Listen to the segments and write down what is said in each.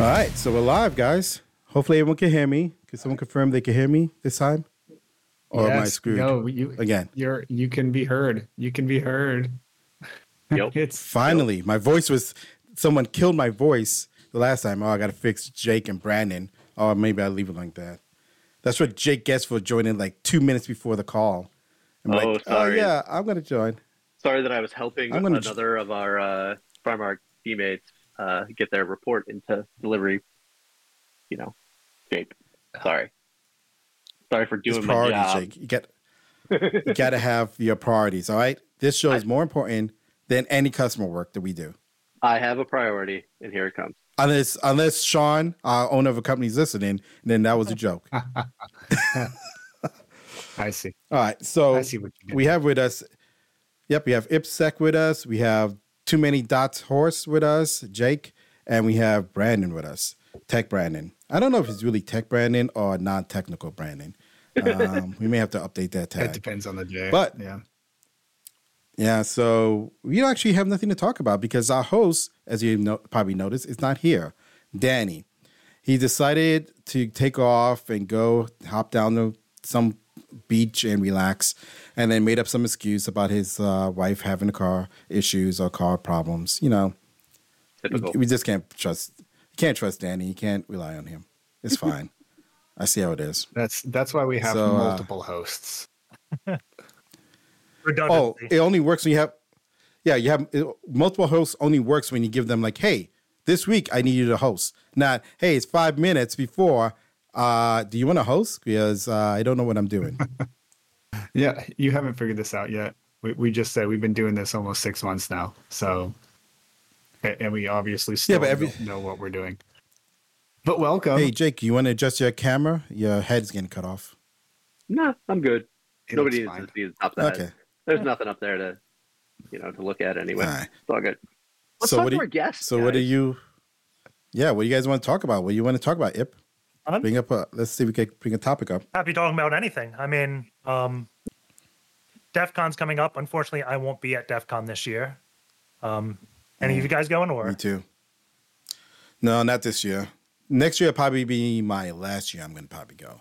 All right, so we're live, guys. Hopefully, everyone can hear me. Can someone confirm they can hear me this time? Or am I Yes, screwed No, you again? You're you can be heard. You can be heard. Yep. it's Finally, my voice was. Someone killed my voice the last time. Oh, I got to fix Jake and Brandon. Or maybe I'll leave it like that. That's what Jake gets for joining like two minutes before the call. I'm Oh, like, oh yeah, I'm gonna join. Sorry that I was helping I'm j- another of our uh, Primark teammates uh, get their report into delivery, you know, shape. Sorry. Sorry for It's doing my priorities, job. Jake. You get you got to have your priorities. All right, this show is more important than any customer work that we do. I have a priority, and here it comes. Unless unless Sean, our owner of a company, is listening, then that was a joke. I see. All right. so I see what you we have with us. Yep, we have IppSec with us. We have Too Many Dots Horse with us, Jake, and we have Brandon with us, Tech Brandon. I don't know if it's really Tech Brandon or non-technical Brandon. Um, we may have to update that tag. It depends on the day. But- yeah. Yeah, so we actually have nothing to talk about because our host, as you know, probably noticed, is not here. Danny, he decided to take off and go hop down to some beach and relax, and then made up some excuse about his uh, wife having car issues or car problems. You know, we, Typical. we just can't trust. You can't trust Danny. You can't rely on him. It's fine. I see how it is. That's that's why we have So, uh, multiple hosts. Oh, it only works when you have, yeah, you have it, multiple hosts. Only works when you give them like, hey, this week I need you to host. Not, hey, it's five minutes before. Uh, do you want to host? Because uh, I don't know what I'm doing. Yeah, you haven't figured this out yet. We we just said we've been doing this almost six months now. So and we obviously still but every- don't know what we're doing. But welcome. hey, Jake, you want to adjust your camera? Your head's getting cut off. No, I'm good. It Nobody needs fine. to see the top of the Okay. head. There's nothing up there to, you know, to look at anyway. All right. It's all good. Let's So talk what to do our you- guests. So what do you? Yeah, what do you guys want to talk about? What do you want to talk about? Ip, Bring up a. Let's see if we can bring a topic up. happy talking about anything. I mean, um, DEF CON's coming up. Unfortunately, I won't be at DEF CON this year. Um, any of you guys going or? Me too. No, not this year. Next year will probably be my last year. I'm going to probably go,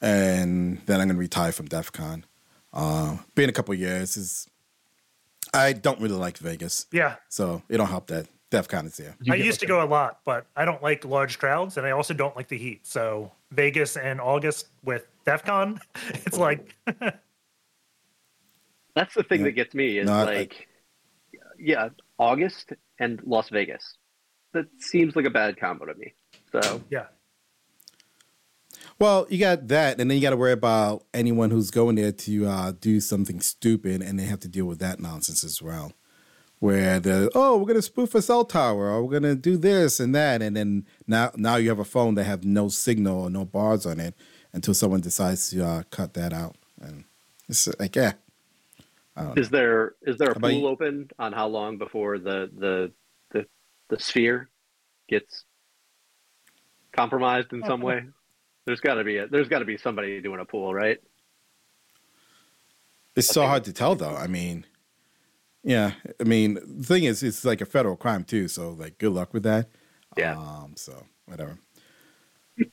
and then I'm going to retire from DEF CON. Uh, been a couple years. Is I don't really like Vegas, Yeah, so it don't help that DEF CON is there. You I used to go a lot, but I don't like large crowds, and I also don't like the heat. So Vegas in August with DEF CON, it's like That's the thing Yeah. that gets me is No, I- like, yeah, August and Las Vegas. That seems like a bad combo to me. So yeah, Well, you got that, and then you got to worry about anyone who's going there to uh, do something stupid, and they have to deal with that nonsense as well. Where the oh, we're gonna spoof a cell tower, or we're gonna do this and that, and then now now you have a phone that have no signal or no bars on it until someone decides to uh, cut that out, and it's like yeah, I don't know. is there is there a How pool you? open on how long before the the the, the sphere gets compromised in some way? There's got to be a, there's got to be somebody doing a pool, right? It's so hard to tell, though. I mean, yeah. I mean, the thing is, it's like a federal crime too. So, like, good luck with that. Yeah. Um. So, whatever.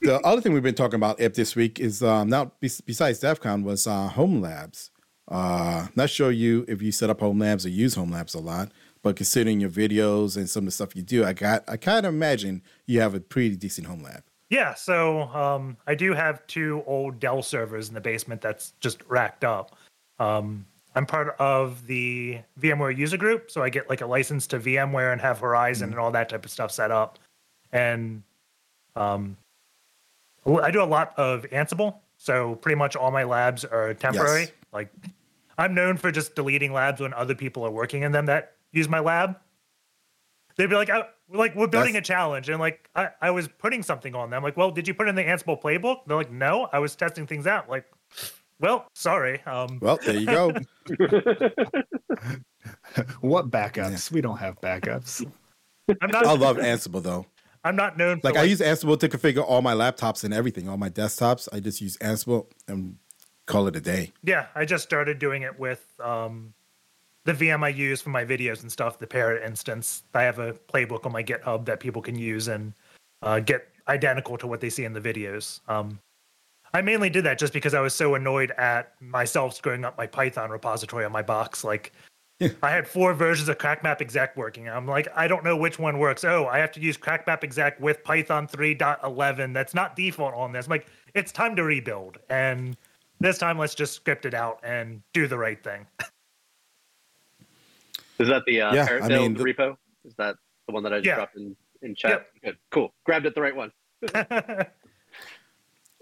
the other thing we've been talking about if this week is um now besides DEF CON was uh, home labs. Uh, not sure you if you set up home labs or use home labs a lot, but considering your videos and some of the stuff you do, I got I kind of imagine you have a pretty decent home lab. yeah. So um, I do have two old Dell servers in the basement that's just racked up. Um, I'm part of the VMware user group, so I get like a license to VMware and have Horizon and all that type of stuff set up. And um, I do a lot of Ansible, so pretty much all my labs are temporary. Yes. Like I'm known for just deleting labs when other people are working in them that use my lab. They'd be like, I, like we're building That's- a challenge, and like I, I was putting something on them. Like, well, did you put in the Ansible playbook? They're like, no, I was testing things out. Like, well, sorry. Um, Well, there you go. what backups? We don't have backups. I'm not. I love Ansible though. I'm not known for Like I use Ansible to configure all my laptops and everything, all my desktops. I just use Ansible and call it a day. Yeah, I just started doing it with um, the VM I use for my videos and stuff, the Parrot instance. I have a playbook on my GitHub that people can use, and uh, get identical to what they see in the videos. Um, I mainly did that just because I was so annoyed at myself screwing up my Python repository on my box. Like, I had four versions of CrackMapExec working. I'm like, I don't know which one works. Oh, I have to use CrackMapExec with Python 3.11. That's not default on this. I'm like, it's time to rebuild. And this time, let's just script it out and do the right thing. Is that the uh, Yeah, I mean, the- repo? Is that the one that I just Yeah. dropped in, in chat? Yep. Good. Cool. Grabbed it the right one.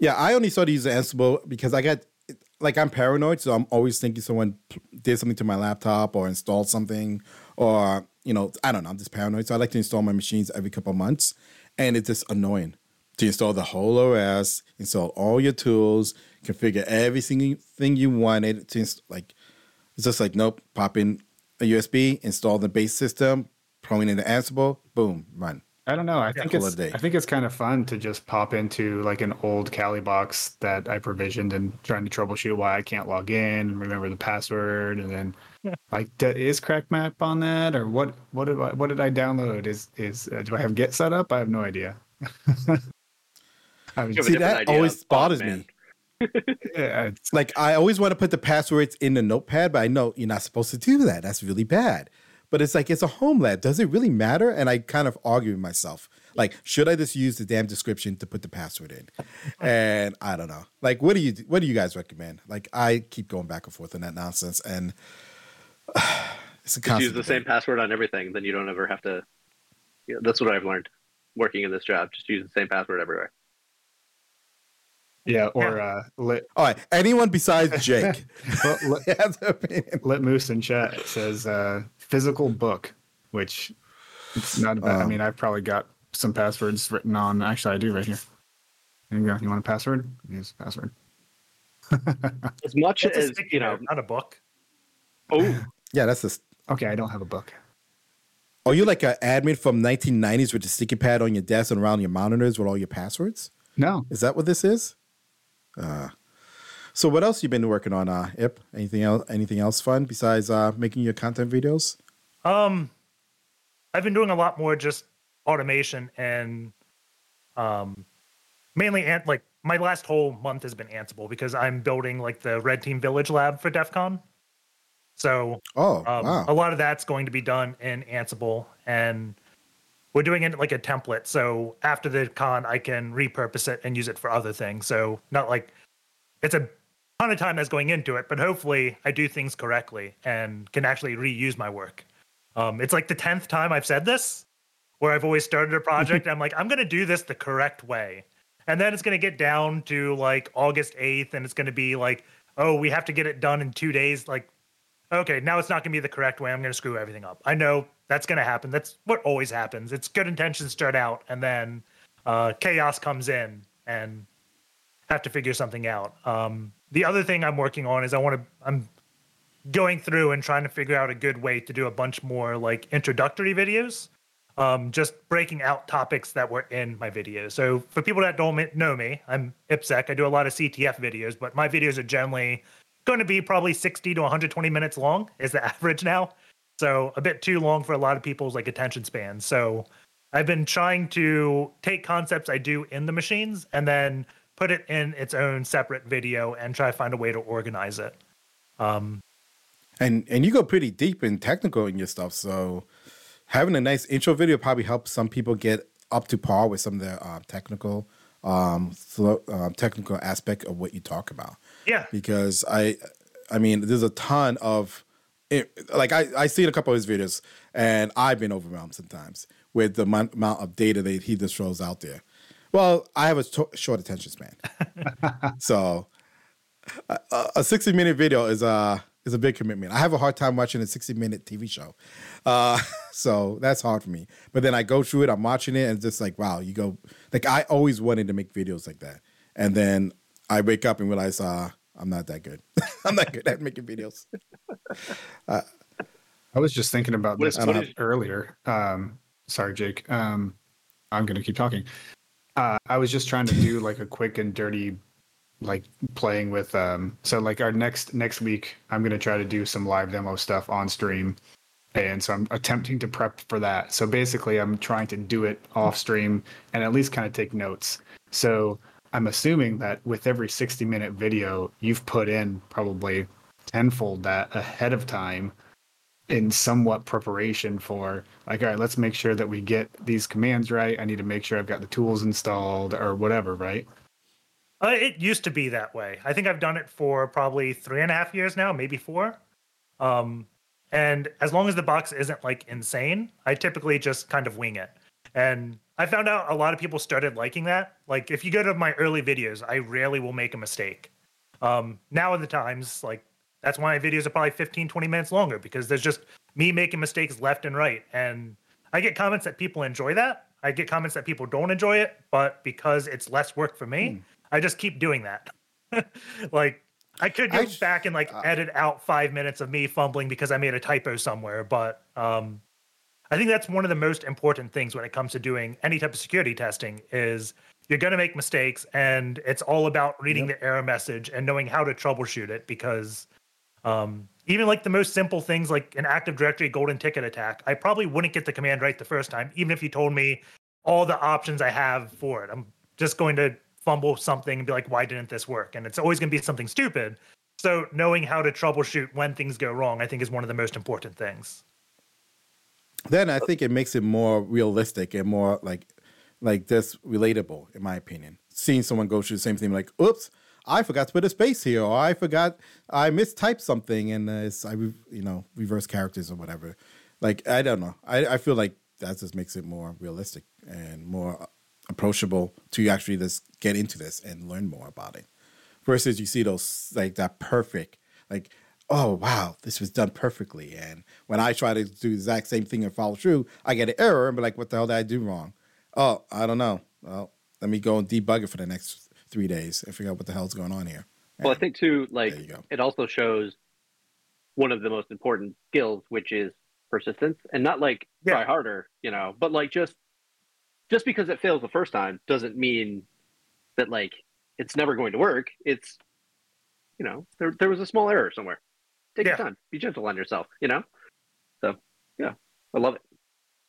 Yeah, I only started using Ansible because I got like I'm paranoid, so I'm always thinking someone did something to my laptop or installed something, or you know, I don't know. I'm just paranoid, so I like to install my machines every couple months, and it's just annoying to install the whole OS, install all your tools, configure every single thing you wanted to inst- like. It's just like nope, pop in a USB, install the base system, point into Ansible, boom, run. I don't know. I think it's day. I think it's kind of fun to just pop into like an old Kali box that I provisioned and trying to troubleshoot why I can't log in and remember the password and then like d- is CrackMap on that or what what did I what did I download? Is is uh, do I have Git set up? I have no idea. I was You have a See, that always bothers Botman. me. yeah, like I always want to put the passwords in the notepad, but I know you're not supposed to do that. That's really bad. But it's like it's a home lab. Does it really matter? And I kind of argue with myself. Like, should I just use the damn description to put the password in? And I don't know. Like, what do you what do you guys recommend? Like, I keep going back and forth on that nonsense, and it's a constant. use the same password on everything, then you don't ever have to. Yeah, that's what I've learned working in this job. Just use the same password everywhere. yeah, or uh lit All right, anyone besides Jake well, lit, has an opinion. lit moose in chat says uh physical book, which it's not bad. I Oh. mean I've probably got some passwords written on actually I do right here. There you go. You want a password? Use password. As much It's a as sticky you know. not a book. Oh, Yeah, that's just. Okay, I don't have a book. Are you like an admin from 1990s with the sticky pad on your desk and around your monitors with all your passwords? No. Is that what this is? Uh, so what else you been working on, uh, Ip? Anything else? Anything else fun besides uh, making your content videos? Um, I've been doing a lot more just automation and um, mainly ant like my last whole month has been Ansible because I'm building like the Red Team Village lab for DEF CON. So Oh, um, wow. a lot of that's going to be done in Ansible, and we're doing it like a template. So after the con, I can repurpose it and use it for other things. So not like it's a ton of time that's going into it, but hopefully I do things correctly and can actually reuse my work. Um, it's like the tenth time I've said this, where I've always started a project. and I'm like, I'm going to do this the correct way, and then it's going to get down to like August eighth, and it's going to be like, oh, we have to get it done in two days. Like, okay, now it's not going to be the correct way. I'm going to screw everything up. I know that's going to happen. That's what always happens. It's good intentions start out, and then uh, chaos comes in, and have to figure something out. Um, the other thing I'm working on is I want to. I'm going through and trying to figure out a good way to do a bunch more like introductory videos um, just breaking out topics that were in my videos. So for people that don't know me, I'm IppSec. I do a lot of CTF videos, but my videos are generally going to be probably 60 to 120 minutes long is the average now. So a bit too long for a lot of people's like attention spans. So I've been trying to take concepts I do in the machines and then put it in its own separate video and try to find a way to organize it. Um, and and you go pretty deep and technical in your stuff. So having a nice intro video probably helps some people get up to par with some of the uh, technical um, uh, technical aspect of what you talk about. yeah. because I, I mean, there's a ton of, it, like I I seen a couple of his videos, and I've been overwhelmed sometimes with the amount of data that he just throws out there. Well, I have a short attention span, so a, a- a 60 minute video is a is a big commitment. I have a hard time watching a 60 minute TV show, uh, so that's hard for me. But then I go through it, I'm watching it, and it's just like, wow, you go like I always wanted to make videos like that, and then I wake up and realize uh, I'm not that good. I'm not good at making videos. I was just thinking about this is- what uh, is- earlier. Um, sorry, Jake. Um, I'm going to keep talking. Uh, I was just trying to do like a quick and dirty, like playing with. Um, so like our next next week, I'm to try to do some live demo stuff on stream, And so I'm attempting to prep for that. So basically, I'm trying to do it off stream and at least kind of take notes. So I'm assuming that with every 60 minute video, you've put in probably tenfold that ahead of time in somewhat preparation for like all right let's make sure that we get these commands right. I need to make sure i've got the tools installed or whatever right? Uh, it used to be that way. I think i've done it for probably three and a half years now maybe four. Um, and as long as the box isn't like insane i typically just kind of wing it. And i found out a lot of people started liking that. Like if you go to my early videos i rarely will make a mistake. Um, now in the times like that's why my videos are probably 15, 20 minutes longer because there's just me making mistakes left and right. And I get comments that people enjoy that. I get comments that people don't enjoy it, but because it's less work for me, hmm. I just keep doing that. like I could go I, back and like uh, edit out five minutes of me fumbling because I made a typo somewhere, but um, I think that's one of the most important things when it comes to doing any type of security testing is you're going to make mistakes and it's all about reading yep. the error message and knowing how to troubleshoot it because um, even like the most simple things like an Active Directory golden ticket attack, I probably wouldn't get the command right the first time, even if you told me all the options I have for it. I'm just going to fumble something and be like, why didn't this work? And it's always going to be something stupid. So knowing how to troubleshoot when things go wrong, I think is one of the most important things. Then I think it makes it more realistic and more like like this relatable, in my opinion. Seeing someone go through the same thing, like, oops, I forgot to put a space here, or I forgot I mistyped something, and uh, it's I you know reverse characters or whatever. Like I don't know. I I feel like that just makes it more realistic and more approachable to actually just get into this and learn more about it. Versus you see those like that perfect like oh wow this was done perfectly and when I try to do the exact same thing and follow through I get an error and be like what the hell did I do wrong? Oh I don't know. Well let me go and debug it for the next three days and figure out what the hell's going on here. And well, I think too, like it also shows one of the most important skills, which is persistence, and not like yeah. try harder, you know, but like just just because it fails the first time doesn't mean that like it's never going to work. It's you know there there was a small error somewhere. Take yeah. your time, be gentle on yourself, you know. So yeah, I love it.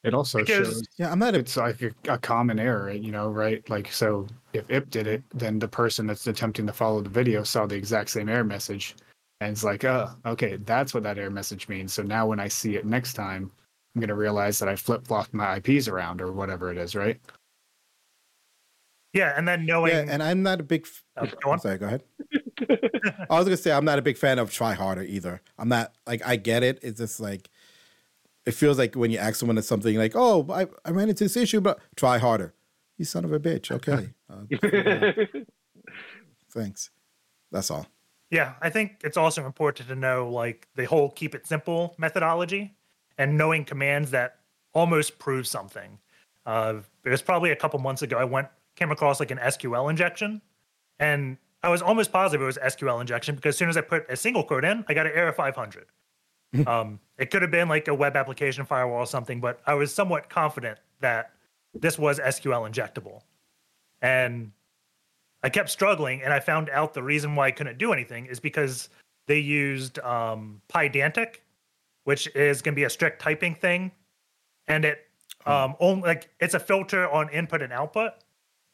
It also because, shows. Yeah, I'm not. A, it's like a, a, common error, you know, right? Like, so if Ip did it, then the person that's attempting to follow the video saw the exact same error message, and it's like, oh, okay, that's what that error message means. So now when I see it next time, I'm gonna realize that I flip flopped my IPs around or whatever it is, right? Yeah, and then knowing. Yeah, and I'm not a big. Oh, go on. Sorry, go ahead. I was gonna say I'm not a big fan of try harder either. I'm not like I get it. It's just like it feels like when you ask someone something like, "Oh, I, I ran into this issue, but try harder." You son of a bitch. Okay. Uh, thanks. That's all. Yeah, I think it's also important to know like the whole keep it simple methodology and knowing commands that almost prove something. Uh, it was probably a couple months ago. I went came across like an SQL injection, and I was almost positive it was SQL injection because as soon as I put a single quote in, I got an error 500. um, it could have been like a web application firewall or something, but I was somewhat confident that this was SQL injectable. And I kept struggling, and I found out the reason why I couldn't do anything is because they used um, Pydantic, which is going to be a strict typing thing, and it hmm. um, only like it's a filter on input and output,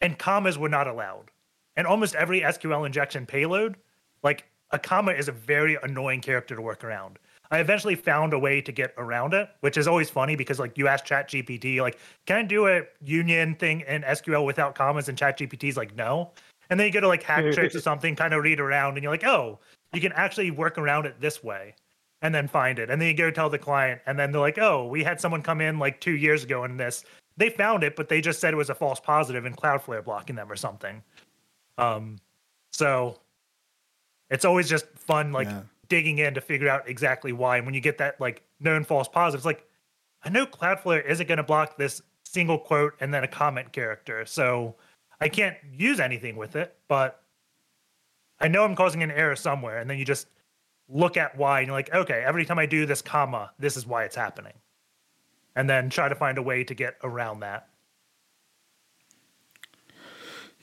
and commas were not allowed. And almost every SQL injection payload, like a comma is a very annoying character to work around. I eventually found a way to get around it, which is always funny because like you ask Chat GPT, like, can I do a union thing in SQL without commas? And Chat GPT's like, no. And then you go to like HackTricks or something, kind of read around, and you're like, oh, you can actually work around it this way and then find it. And then you go tell the client, and then they're like, oh, we had someone come in like two years ago in this. They found it, but they just said it was a false positive and Cloudflare blocking them or something. Um, so it's always just fun, like yeah digging in to figure out exactly why. And when you get that like known false positive, it's like, I know Cloudflare isn't going to block this single quote and then a comment character. So I can't use anything with it, but I know I'm causing an error somewhere. And then you just look at why and you're like, okay, every time I do this comma, this is why it's happening. And then try to find a way to get around that.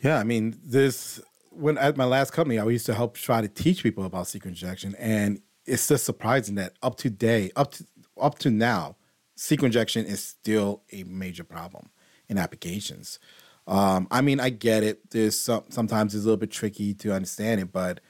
Yeah, I mean, this when at my last company, I used to help try to teach people about SQL injection, and it's just surprising that up to day, up to up to now, SQL injection is still a major problem in applications. Um, I mean, I get it. There's some sometimes it's a little bit tricky to understand it, but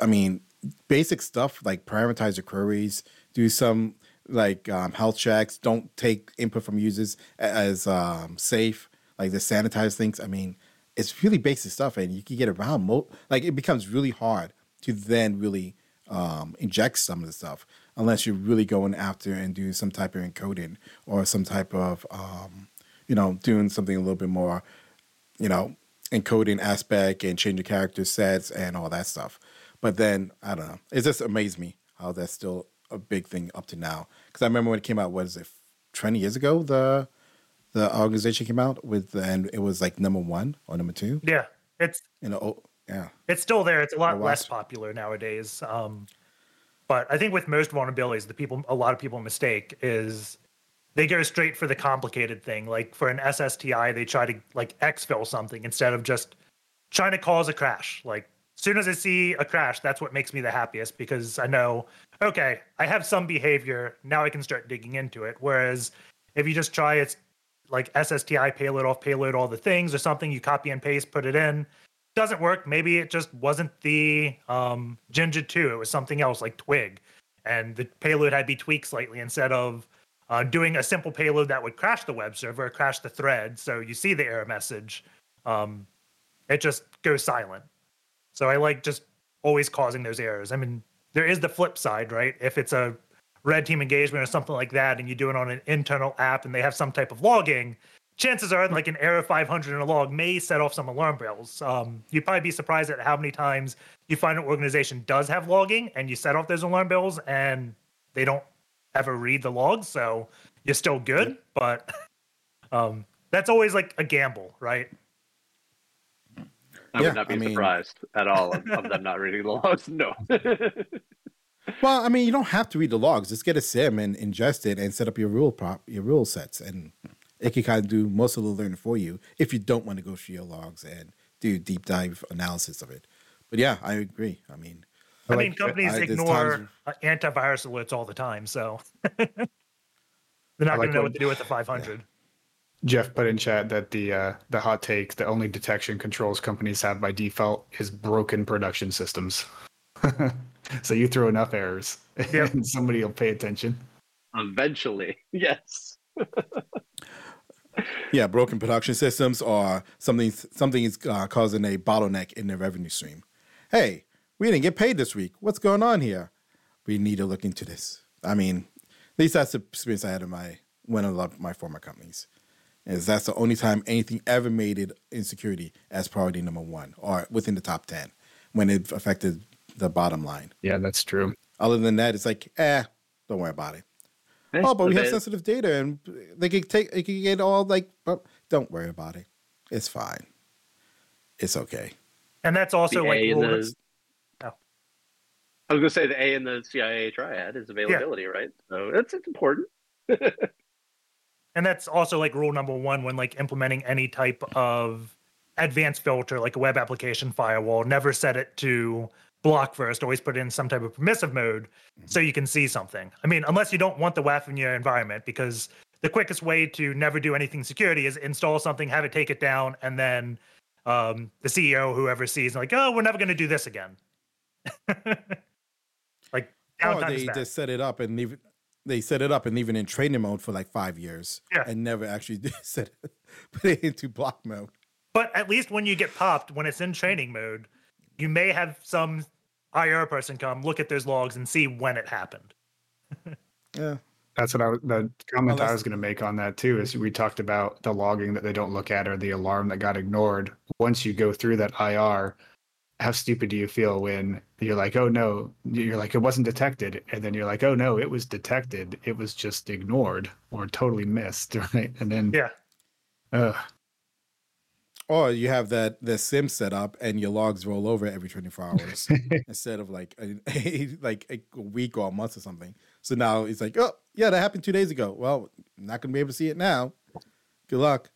I mean, basic stuff like parameterize your queries, do some like um, health checks, don't take input from users as um, safe, like the sanitize things. I mean, it's really basic stuff, and you can get around. Mo- like it becomes really hard to then really um, inject some of the stuff unless you're really going after and doing some type of encoding or some type of um, you know doing something a little bit more you know encoding aspect and changing character sets and all that stuff. But then I don't know. It just amazed me how that's still a big thing up to now. Because I remember when it came out, what is it, twenty years ago? The the organization came out with, and it was like number one or number two. Yeah, it's you know, yeah, it's still there. It's a lot less popular nowadays. Um, but I think with most vulnerabilities, the people, a lot of people mistake is they go straight for the complicated thing. Like for an SSTI, they try to like exfil something instead of just trying to cause a crash. Like as soon as I see a crash, that's what makes me the happiest because I know, okay, I have some behavior. Now I can start digging into it. Whereas if you just try it's like SSTI payload off payload all the things or something, you copy and paste, put it in, doesn't work. Maybe it just wasn't the um, Jinja 2. It was something else like Twig. And the payload had to be tweaked slightly instead of uh, doing a simple payload that would crash the web server, crash the thread. So you see the error message. Um, it just goes silent. So I like just always causing those errors. I mean, there is the flip side, right? If it's a red team engagement or something like that, and you do it on an internal app and they have some type of logging, chances are like an error 500 in a log may set off some alarm bells. Um, you'd probably be surprised at how many times you find an organization does have logging and you set off those alarm bells and they don't ever read the logs, so you're still good. But um, that's always like a gamble, right? I yeah, would not be I mean... surprised at all of, of them not reading the logs. No. well, I mean, you don't have to read the logs. Just get a SIEM and ingest it and set up your rule prop, your rule sets, and it can kind of do most of the learning for you if you don't want to go through your logs and do deep dive analysis of it. But yeah, I agree. I mean, I like, mean, companies I, ignore times... antivirus alerts all the time, so they're not like going to know what to do with the 500. Yeah. Jeff put in chat that the uh, the hot take, the only detection controls companies have by default is broken production systems. so you throw enough errors, yep. and somebody will pay attention. Eventually, yes. yeah, broken production systems or something something is uh, causing a bottleneck in the revenue stream. Hey, we didn't get paid this week. What's going on here? We need to look into this. I mean, at least that's the experience I had in my when I of my former companies. Is that's the only time anything ever made it in security as priority number one or within the top ten when it affected the bottom line. Yeah, that's true. Other than that, it's like, eh, don't worry about it. Eh, oh, but we have sensitive data and they can take, they can get all like, oh, don't worry about it. It's fine. It's okay. And that's also the like the, I was going to say the A in the CIA triad is availability, yeah. right? So it's it's important. and that's also like rule number one when like implementing any type of advanced filter, like a web application firewall. Never set it to block first. Always put it in some type of permissive mode so you can see something. I mean, unless you don't want the WAF in your environment, because the quickest way to never do anything security is install something, have it take it down, and then um, the CEO, whoever sees, like, oh, we're never going to do this again. Like, or they just set it up and leave. They set it up and leave it in training mode for like five years, yeah. and never actually set it, put it into block mode. But at least when you get popped, when it's in training mode, you may have some IR person come look at those logs and see when it happened. yeah, that's what I was. The comment Unless, I was going to make on that too is we talked about the logging that they don't look at or the alarm that got ignored. Once you go through that IR, how stupid do you feel when you're like, oh no, you're like, it wasn't detected. And then you're like, oh no, it was detected. It was just ignored or totally missed. Right. And then, yeah. Uh, or you have that the SIEM set up and your logs roll over every 24 hours instead of like a, a, like a week or a month or something. So now it's like, oh yeah, that happened two days ago. Well, I'm not gonna be able to see it now. Good luck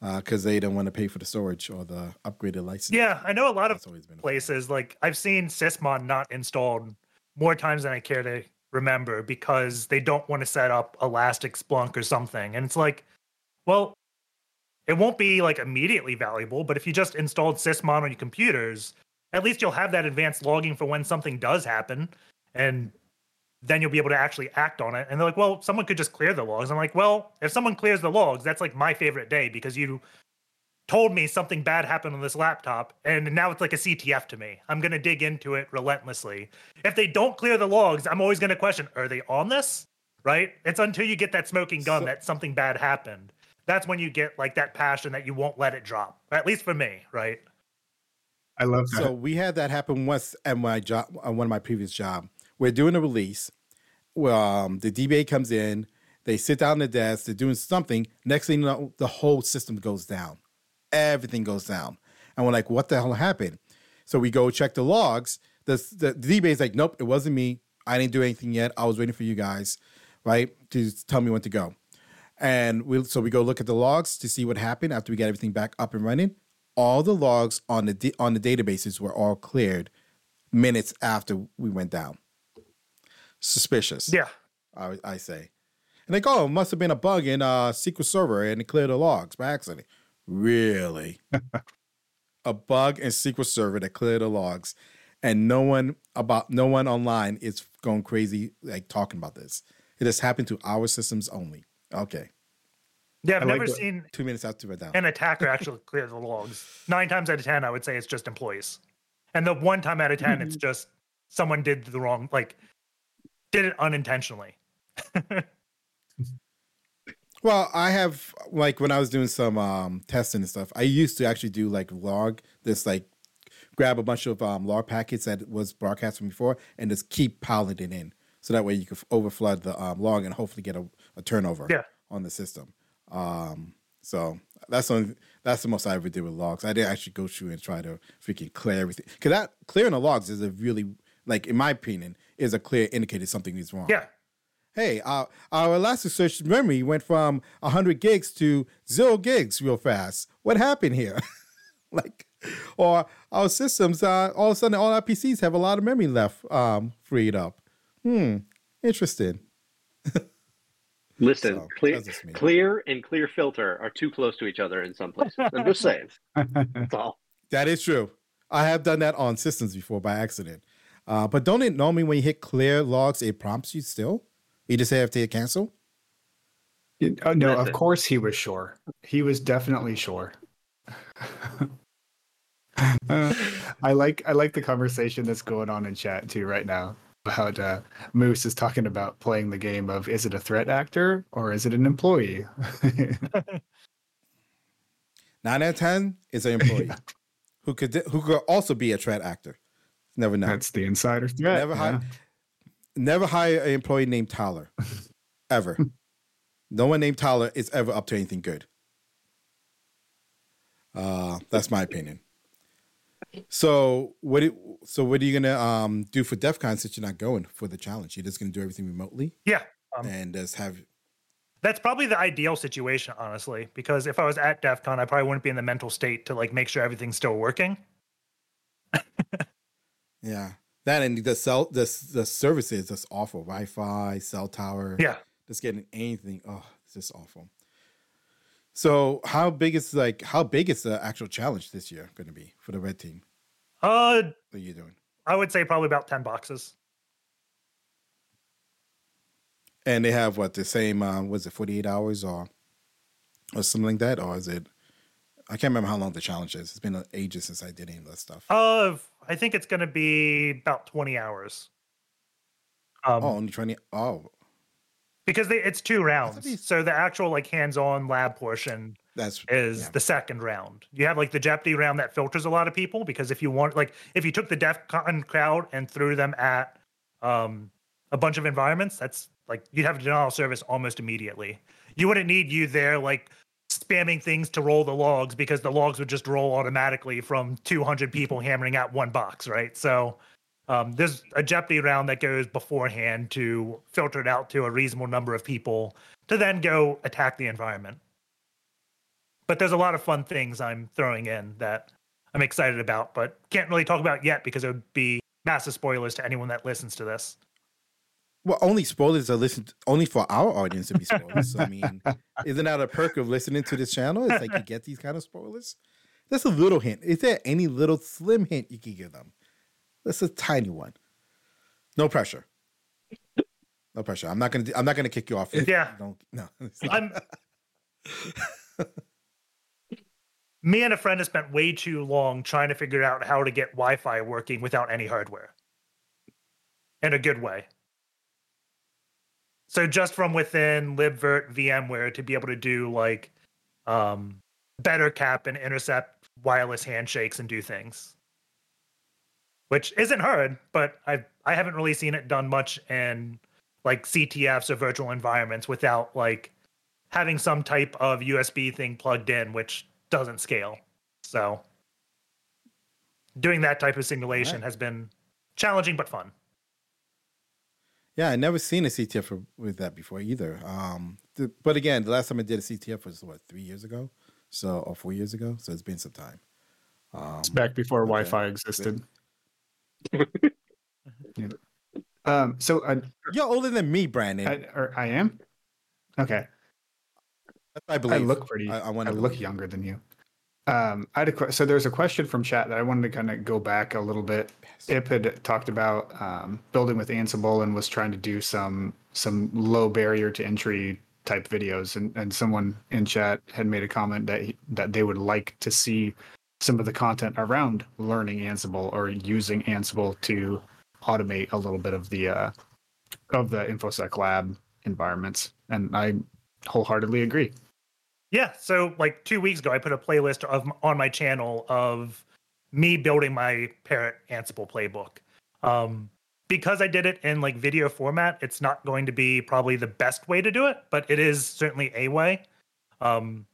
because uh, they don't want to pay for the storage or the upgraded license. Yeah, I know a lot of places like I've seen Sysmon not installed more times than I care to remember because they don't want to set up Elastic Splunk or something. And it's like, well, it won't be like immediately valuable, but if you just installed Sysmon on your computers, at least you'll have that advanced logging for when something does happen. And then you'll be able to actually act on it. And they're like, well, someone could just clear the logs. I'm like, well, if someone clears the logs, that's like my favorite day because you told me something bad happened on this laptop and now it's like a CTF to me. I'm going to dig into it relentlessly. If they don't clear the logs, I'm always going to question, are they on this? Right? It's until you get that smoking gun so, that something bad happened. That's when you get like that passion that you won't let it drop. At least for me, right? I love that. So we had that happen once at my job on one of my previous job. We're doing a release. Well, um, the DBA comes in, they sit down at the desk, they're doing something. Next thing you know, the whole system goes down everything goes down. And we're like, what the hell happened? So we go check the logs. The, the, the DBA is like, nope, it wasn't me. I didn't do anything yet. I was waiting for you guys, right, to tell me when to go. And we so we go look at the logs to see what happened after we get everything back up and running. All the logs on the on the databases were all cleared minutes after we went down. Suspicious. Yeah, I, I say. And they go, oh, it must have been a bug in uh, SQL Server and it cleared the logs by accident. Really? a bug in SQL Server that cleared the logs, and no one about no one online is going crazy like talking about this. It has happened to our systems only. Okay. Yeah, I've I never like seen two minutes after it down. an attacker actually clear the logs. Nine times out of ten, I would say it's just employees, and the one time out of 10 it's just someone did the wrong, like did it unintentionally. Well, I have like when I was doing some um, testing and stuff, I used to actually do like log this like grab a bunch of um, log packets that was broadcast from before and just keep piling it in. So that way you could overflood the um, log and hopefully get a, a turnover yeah. on the system. Um, so that's the that's the most I ever did with logs. I didn't actually go through and try to freaking clear everything because that clearing the logs is a really like in my opinion is a clear indicator something is wrong. Yeah, hey, our, our Elasticsearch memory went from 100 gigs to zero gigs real fast. What happened here? like, or our systems, uh, all of a sudden, all our PCs have a lot of memory left um, freed up. Hmm, interesting. Listen, so, clear, clear and clear filter are too close to each other in some places. I'm just saying. That's all. That is true. I have done that on systems before by accident. Uh, but don't it normally when you hit clear logs, it prompts you still? You just have to cancel? Oh, no, of course he was sure. He was definitely sure. uh, I like I like the conversation that's going on in chat too right now about uh, Moose is talking about playing the game of is it a threat actor or is it an employee? Nine out of ten is an employee yeah. who could who could also be a threat actor. Never know. That's the insider threat. Never yeah never hire an employee named Tyler, ever. no one named Tyler is ever up to anything good. Uh, that's my opinion. So what? It, so what are you gonna um, do for DEF CON since you're not going for the challenge? You're just gonna do everything remotely. Yeah, um, and just have. That's probably the ideal situation, honestly, because if I was at DEF CON, I probably wouldn't be in the mental state to like make sure everything's still working. yeah, that and the cell the the services that's awful. Wi-Fi, cell tower. Yeah. Just getting anything. Oh, it's just awful. So how big is like how big is the actual challenge this year going to be for the red team? Uh, what are you doing? I would say probably about ten boxes. And they have what the same? Uh, was it forty eight hours or or something like that, or is it? I can't remember how long the challenge is. It's been ages since I did any of that stuff. Uh, I think it's going to be about 20 hours. Um, oh, only 20. Oh. Because they, it's two rounds. So the actual like hands-on lab portion that's is yeah. the second round. You have like the Jeopardy round that filters a lot of people because if you want like if you took the DEF CON crowd and threw them at um, a bunch of environments, that's like you'd have a denial of service almost immediately. You wouldn't need you there like spamming things to roll the logs because the logs would just roll automatically from 200 people hammering out one box, right? So um, there's a Jeopardy round that goes beforehand to filter it out to a reasonable number of people to then go attack the environment. But there's a lot of fun things I'm throwing in that I'm excited about, but can't really talk about yet because it would be massive spoilers to anyone that listens to this. Well, only spoilers are listened only for our audience to be spoilers. so I mean, isn't that a perk of listening to this channel? It's like you get these kind of spoilers. That's a little hint. Is there any little slim hint you can give them? That's a tiny one. No pressure. No pressure. I'm not gonna. I'm not gonna kick you off. Yeah. Don't. No. I'm. Me and a friend have spent way too long trying to figure out how to get Wi-Fi working without any hardware. In a good way. So just from within libvirt VMware to be able to do like um, bettercap and intercept wireless handshakes and do things, which isn't hard, but I I haven't really seen it done much in like CTFs or virtual environments without like having some type of USB thing plugged in, which doesn't scale. So doing that type of simulation right. has been challenging but fun. Yeah, I never seen a CTF with that before either. Um, the, but again, the last time I did a CTF was what three years ago, so or four years ago. So it's been some time. Um, it's back before okay. Wi-Fi existed. yeah. Um, so uh, you're older than me, Brandon. I, or I am. Okay. I believe. I look pretty. I, I, I look younger than you. Um, I had a so there's a question from chat that I wanted to kind of go back a little bit. Ip had talked about um, building with Ansible and was trying to do some some low barrier to entry type videos, and, and someone in chat had made a comment that he, that they would like to see some of the content around learning Ansible or using Ansible to automate a little bit of the uh, of the infosec lab environments, and I wholeheartedly agree. Yeah, so like two weeks ago, I put a playlist of on my channel of me building my Parrot Ansible playbook. Um, because I did it in like video format, it's not going to be probably the best way to do it, but it is certainly a way. Um,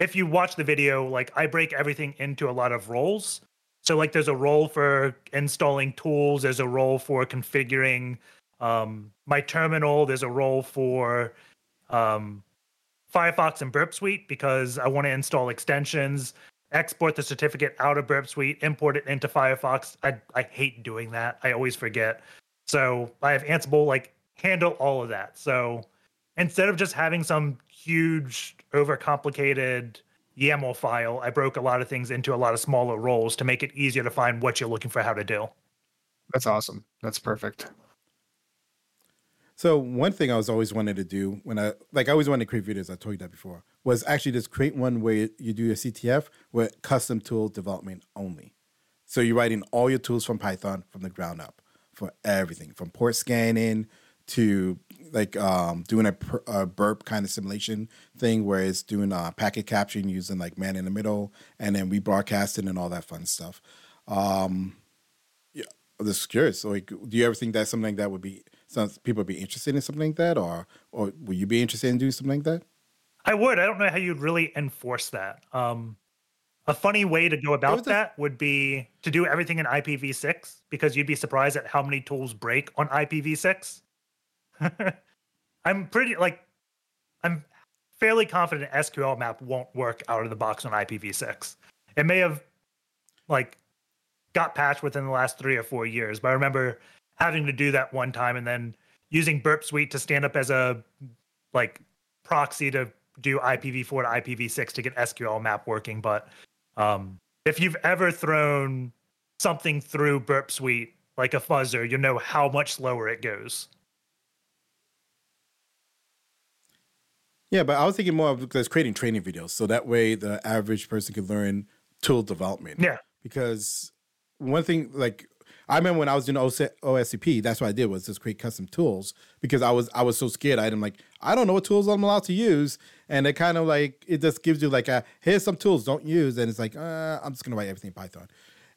if you watch the video, like I break everything into a lot of roles. So like there's a role for installing tools, there's a role for configuring um, my terminal, there's a role for um, Firefox and Burp Suite because I want to install extensions, export the certificate out of Burp Suite, import it into Firefox. I I hate doing that. I always forget. So I have Ansible like handle all of that. So instead of just having some huge overcomplicated YAML file, I broke a lot of things into a lot of smaller roles to make it easier to find what you're looking for how to do. That's awesome. That's perfect. So one thing I was always wanted to do when I like I always wanted to create videos. I told you that before. Was actually just create one where you do a CTF with custom tool development only. So you're writing all your tools from Python from the ground up for everything from port scanning to like um, doing a, a, burp kind of simulation thing where it's doing uh, packet capturing using like man in the middle and then rebroadcasting and all that fun stuff. Um, yeah, I'm just curious. Like, do you ever think that something like that would be some people would be interested in something like that, or or would you be interested in doing something like that? I would. I don't know how you'd really enforce that. Um, a funny way to go about that would be to do everything in IPv6 because you'd be surprised at how many tools break on IPv6. I'm pretty like I'm fairly confident sqlmap won't work out of the box on IPv6. It may have like got patched within the last 3 or 4 years, but I remember having to do that one time and then using Burp Suite to stand up as a like proxy to do IPv4 to IPv6 to get sqlmap working. But um, if you've ever thrown something through Burp Suite like a fuzzer, you know how much slower it goes. Yeah, but I was thinking more of because creating training videos, so that way the average person could learn tool development. Yeah, because one thing like I remember when I was doing OSCP, that's what I did was just create custom tools because I was I was so scared. I'm like, I don't know what tools I'm allowed to use, and it kind of like it just gives you like a here's some tools don't use, and it's like uh, I'm just gonna write everything in Python.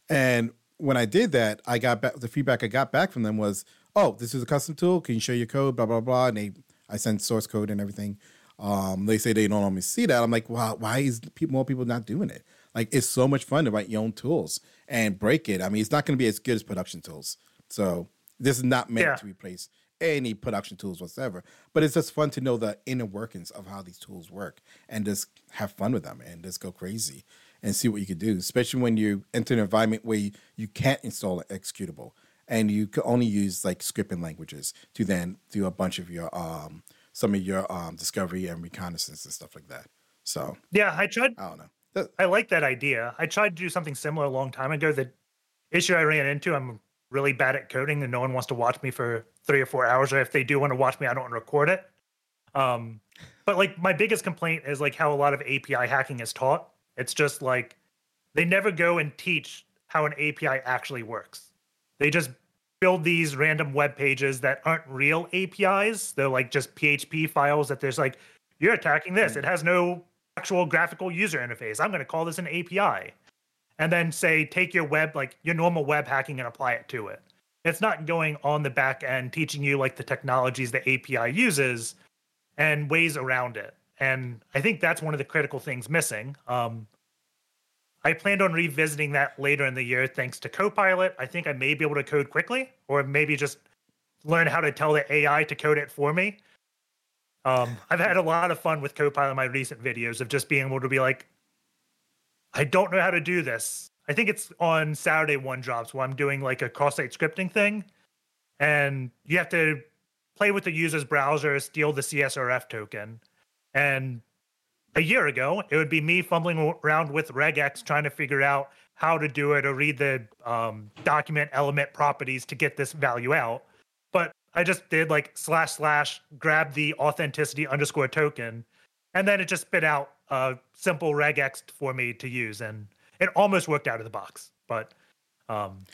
And when I did that, I got back the feedback I got back from them was, oh, this is a custom tool. Can you show your code? Blah blah blah. And they I sent source code and everything. Um, they say they don't to see that. I'm like, wow, why is people, more people not doing it? Like, it's so much fun to write your own tools and break it. I mean, it's not going to be as good as production tools. So this is not meant yeah. to replace any production tools whatsoever. But it's just fun to know the inner workings of how these tools work and just have fun with them and just go crazy and see what you can do, especially when you enter an environment where you, you can't install an executable. and you can only use like scripting languages to then do a bunch of your um some of your um discovery and reconnaissance and stuff like that. So yeah, I tried. I don't know. That, I like that idea. I tried to do something similar a long time ago. The issue I ran into, I'm really bad at coding, and no one wants to watch me for three or four hours. Or if they do want to watch me, I don't want to record it. Um, but like my biggest complaint is like how a lot of API hacking is taught. It's just like they never go and teach how an API actually works. They just build these random web pages that aren't real APIs. They're like just PHP files that there's like, you're attacking this. It has no actual graphical user interface. I'm going to call this an API. And then say, take your web, like your normal web hacking and apply it to it. It's not going on the back end, teaching you like the technologies the API uses and ways around it. And I think that's one of the critical things missing. Um, I planned on revisiting that later in the year thanks to Copilot. I think I may be able to code quickly, or maybe just learn how to tell the AI to code it for me. Um, I've had a lot of fun with Copilot in my recent videos of just being able to be like, I don't know how to do this. I think it's on Saturday One Drops where I'm doing like a cross-site scripting thing, and you have to play with the user's browser, steal the CSRF token. And a year ago, it would be me fumbling around with regex trying to figure out how to do it or read the um, document element properties to get this value out. But I just did like slash slash grab the authenticity underscore token, and then it just spit out a simple regex for me to use, and it almost worked out of the box. But um,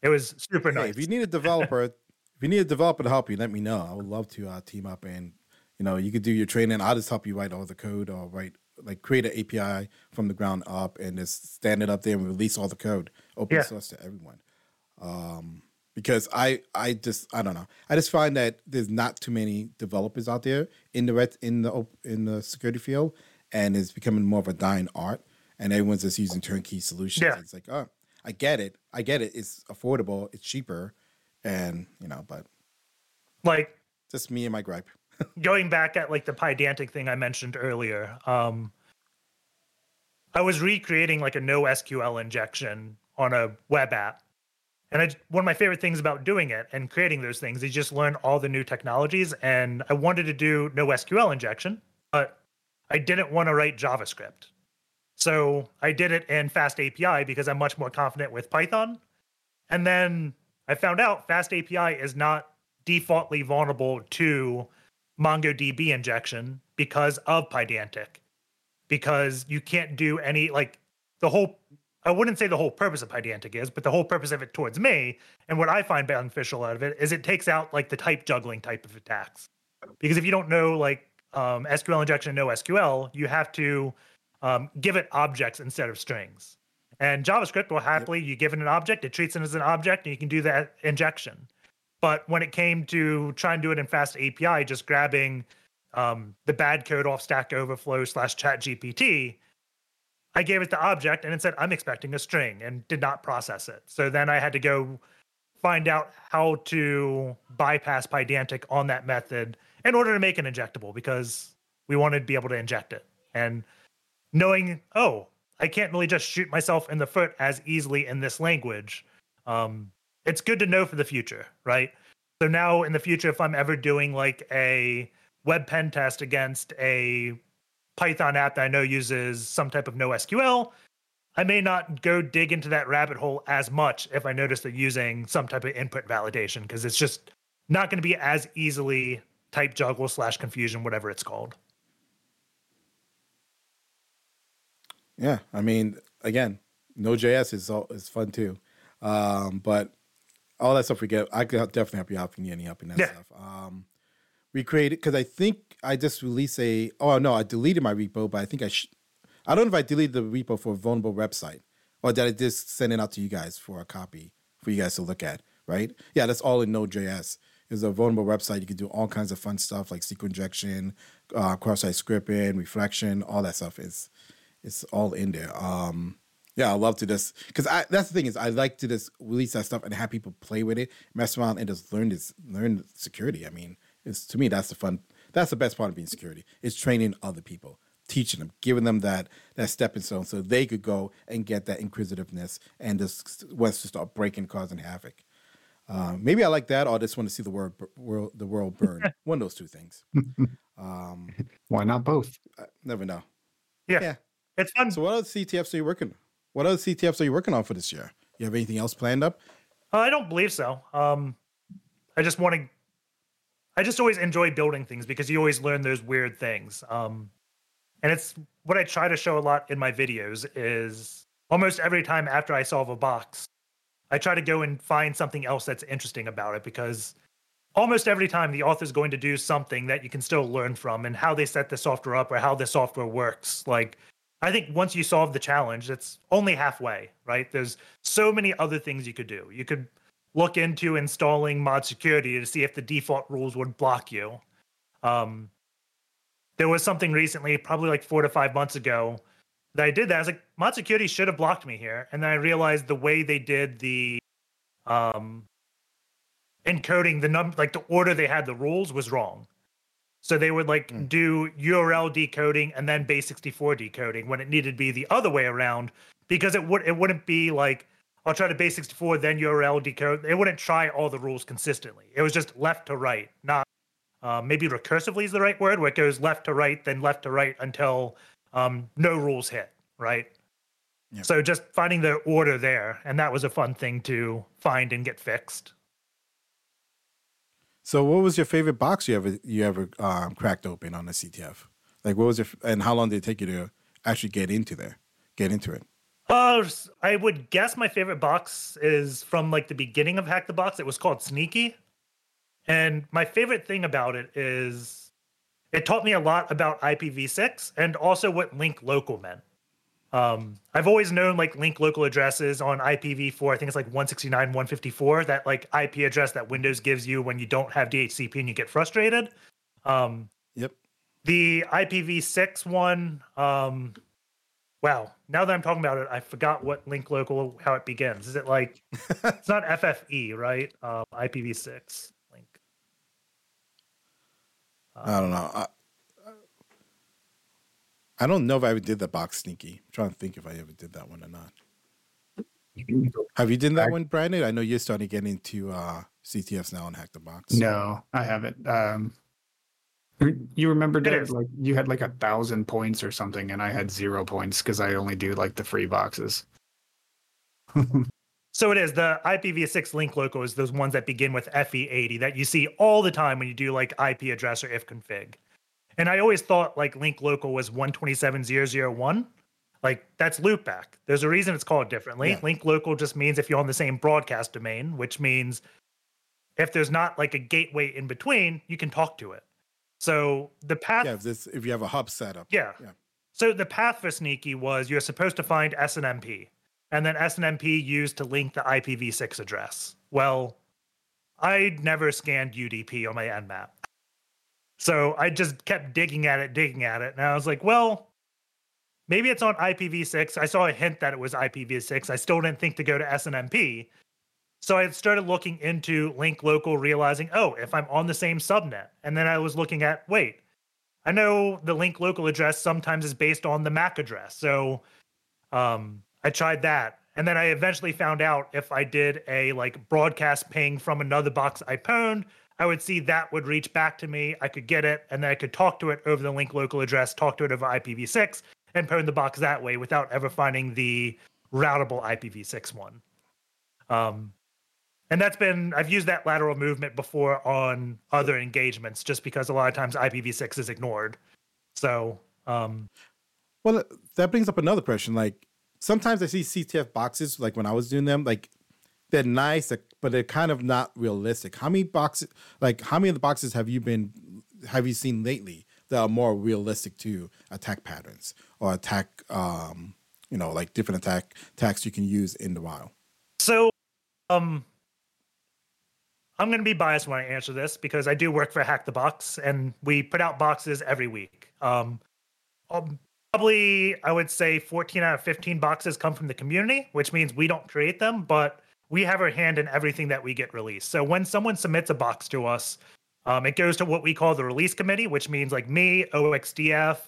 it was super hey, nice. If you need a developer if you need a developer to help you, let me know. I would love to uh, team up and you know you could do your training. I'll just help you write all the code or write like create an API from the ground up and just stand it up there and release all the code, open yeah. source to everyone. Um, because I I just I don't know. I just find that there's not too many developers out there in the red, in the in the security field, and it's becoming more of a dying art. And everyone's just using turnkey solutions. Yeah. It's like, oh, I get it. I get it. It's affordable. It's cheaper and you know, but like just me and my gripe. Going back at like the Pydantic thing I mentioned earlier, um, I was recreating like a no SQL injection on a web app. And I, one of my favorite things about doing it and creating those things is just learn all the new technologies. And I wanted to do no SQL injection, but I didn't want to write JavaScript. So I did it in FastAPI because I'm much more confident with Python. And then I found out FastAPI is not defaultly vulnerable to MongoDB injection because of Pydantic. Because you can't do any like the whole I wouldn't say the whole purpose of Pydantic is, but the whole purpose of it towards me, and what I find beneficial out of it is it takes out like the type juggling type of attacks. Because if you don't know like um, SQL injection, no SQL, you have to um, give it objects instead of strings. And JavaScript will happily, yep. you give it an object, it treats it as an object, and you can do that injection. But when it came to trying to do it in FastAPI, just grabbing um, the bad code off Stack Overflow slash ChatGPT, I gave it the object and it said, I'm expecting a string and did not process it. So then I had to go find out how to bypass Pydantic on that method in order to make it injectable because we wanted to be able to inject it. And knowing, oh, I can't really just shoot myself in the foot as easily in this language. Um, it's good to know for the future, right? So now in the future, if I'm ever doing like a web pen test against a Python app that I know uses some type of NoSQL, I may not go dig into that rabbit hole as much if I notice they're using some type of input validation because it's just not going to be as easily type juggle slash confusion, whatever it's called. Yeah, I mean, again, Node.js is all, is fun too, um, but all that stuff we get, I could definitely help you out if you need any help in that yeah. stuff. Um, we created because I think I just released a. Oh no, I deleted my repo, but I think I should. I don't know if I deleted the repo for a vulnerable website or did I just send it out to you guys for a copy for you guys to look at. Right? Yeah, that's all in Node.js. It's a vulnerable website. You can do all kinds of fun stuff like SQL injection, uh, cross-site scripting, reflection, all that stuff is it's all in there. Um, yeah, I love to just because I that's the thing is I like to just release that stuff and have people play with it, mess around, and just learn this learn security. I mean, it's to me that's the fun. That's the best part of being security. It's training other people, teaching them, giving them that that stepping stone so they could go and get that inquisitiveness and just wants to start breaking, causing havoc. Uh, maybe I like that, or I just want to see the world, world the world burn. One of those two things. Um, Why not both? I never know. Yeah. yeah, it's fun. So, what other CTFs are you working? What other CTFs are you working on for this year? You have anything else planned up? Uh, I don't believe so. Um, I just want to. I just always enjoy building things because you always learn those weird things. Um, and it's what I try to show a lot in my videos is almost every time after I solve a box, I try to go and find something else that's interesting about it because almost every time the author's going to do something that you can still learn from and how they set the software up or how the software works. Like, I think once you solve the challenge, it's only halfway, right? There's so many other things you could do. You could look into installing mod security to see if the default rules would block you. Um, there was something recently, probably like four to five months ago, that I did that. I was like, mod security should have blocked me here. And then I realized the way they did the um encoding the number like the order they had the rules was wrong. So they would like mm. do URL decoding and then base 64 decoding when it needed to be the other way around because it would it wouldn't be like I'll try to base 64 then URL decode. It wouldn't try all the rules consistently. It was just left to right, not uh, maybe recursively is the right word, where it goes left to right, then left to right until um, no rules hit, right? Yep. So just finding the order there, and that was a fun thing to find and get fixed. So, what was your favorite box you ever you ever um, cracked open on the CTF? Like, what was it, and how long did it take you to actually get into there, get into it? Uh, I would guess my favorite box is from like the beginning of Hack the Box. It was called Sneaky, and my favorite thing about it is it taught me a lot about IPv6 and also what link local meant. Um, I've always known like link local addresses on IPv4. I think it's like 169, 154, that like IP address that Windows gives you when you don't have DHCP and you get frustrated. Um, yep. The IPv6 one, um, wow. Now that I'm talking about it, I forgot what link local, how it begins. Is it like, it's not FFE, right? Um, IPv6. link. I don't know. I, I don't know if I ever did the box sneaky. I'm trying to think if I ever did that one or not. Have you done that one, Brandon? I know you're starting to get into uh, CTFs now and Hack the Box. No, I haven't. Um, you remember, Dave, like you had like a thousand points or something, and I had zero points because I only do like the free boxes. So it is the IPv6 link local is those ones that begin with FE80 that you see all the time when you do like IP address or ifconfig. And I always thought like link local was 127.0.0.1. Like that's loopback. There's a reason it's called differently. Yeah. Link local just means if you're on the same broadcast domain, which means if there's not like a gateway in between, you can talk to it. So the path. Yeah, if, this, if you have a hub setup. Yeah. yeah. So the path for Sneaky was you're supposed to find SNMP and then SNMP used to link the IPv6 address. Well, I never scanned UDP on my Nmap. So I just kept digging at it, digging at it. And I was like, well, maybe it's on IPv6. I saw a hint that it was IPv6. I still didn't think to go to SNMP. So I started looking into link local, realizing, oh, if I'm on the same subnet. And then I was looking at, wait, I know the link local address sometimes is based on the MAC address. So um, I tried that. And then I eventually found out if I did a like broadcast ping from another box I pwned, I would see that would reach back to me. I could get it, and then I could talk to it over the link local address, talk to it over IPv6, and pwn the box that way without ever finding the routable IPv6 one. Um, and that's been I've used that lateral movement before on other engagements, just because a lot of times IPv6 is ignored. So, um, well, that brings up another question. Like, sometimes I see CTF boxes like when I was doing them, like they're nice, but they're kind of not realistic. How many boxes, like how many of the boxes have you been, have you seen lately that are more realistic to attack patterns or attack, um, you know, like different attack attacks you can use in the wild? So, um, I'm going to be biased when I answer this because I do work for Hack the Box and we put out boxes every week. Um, um probably I would say 14 out of 15 boxes come from the community, which means we don't create them, but we have our hand in everything that we get released. So when someone submits a box to us, um, it goes to what we call the release committee, which means like me, 0xdf,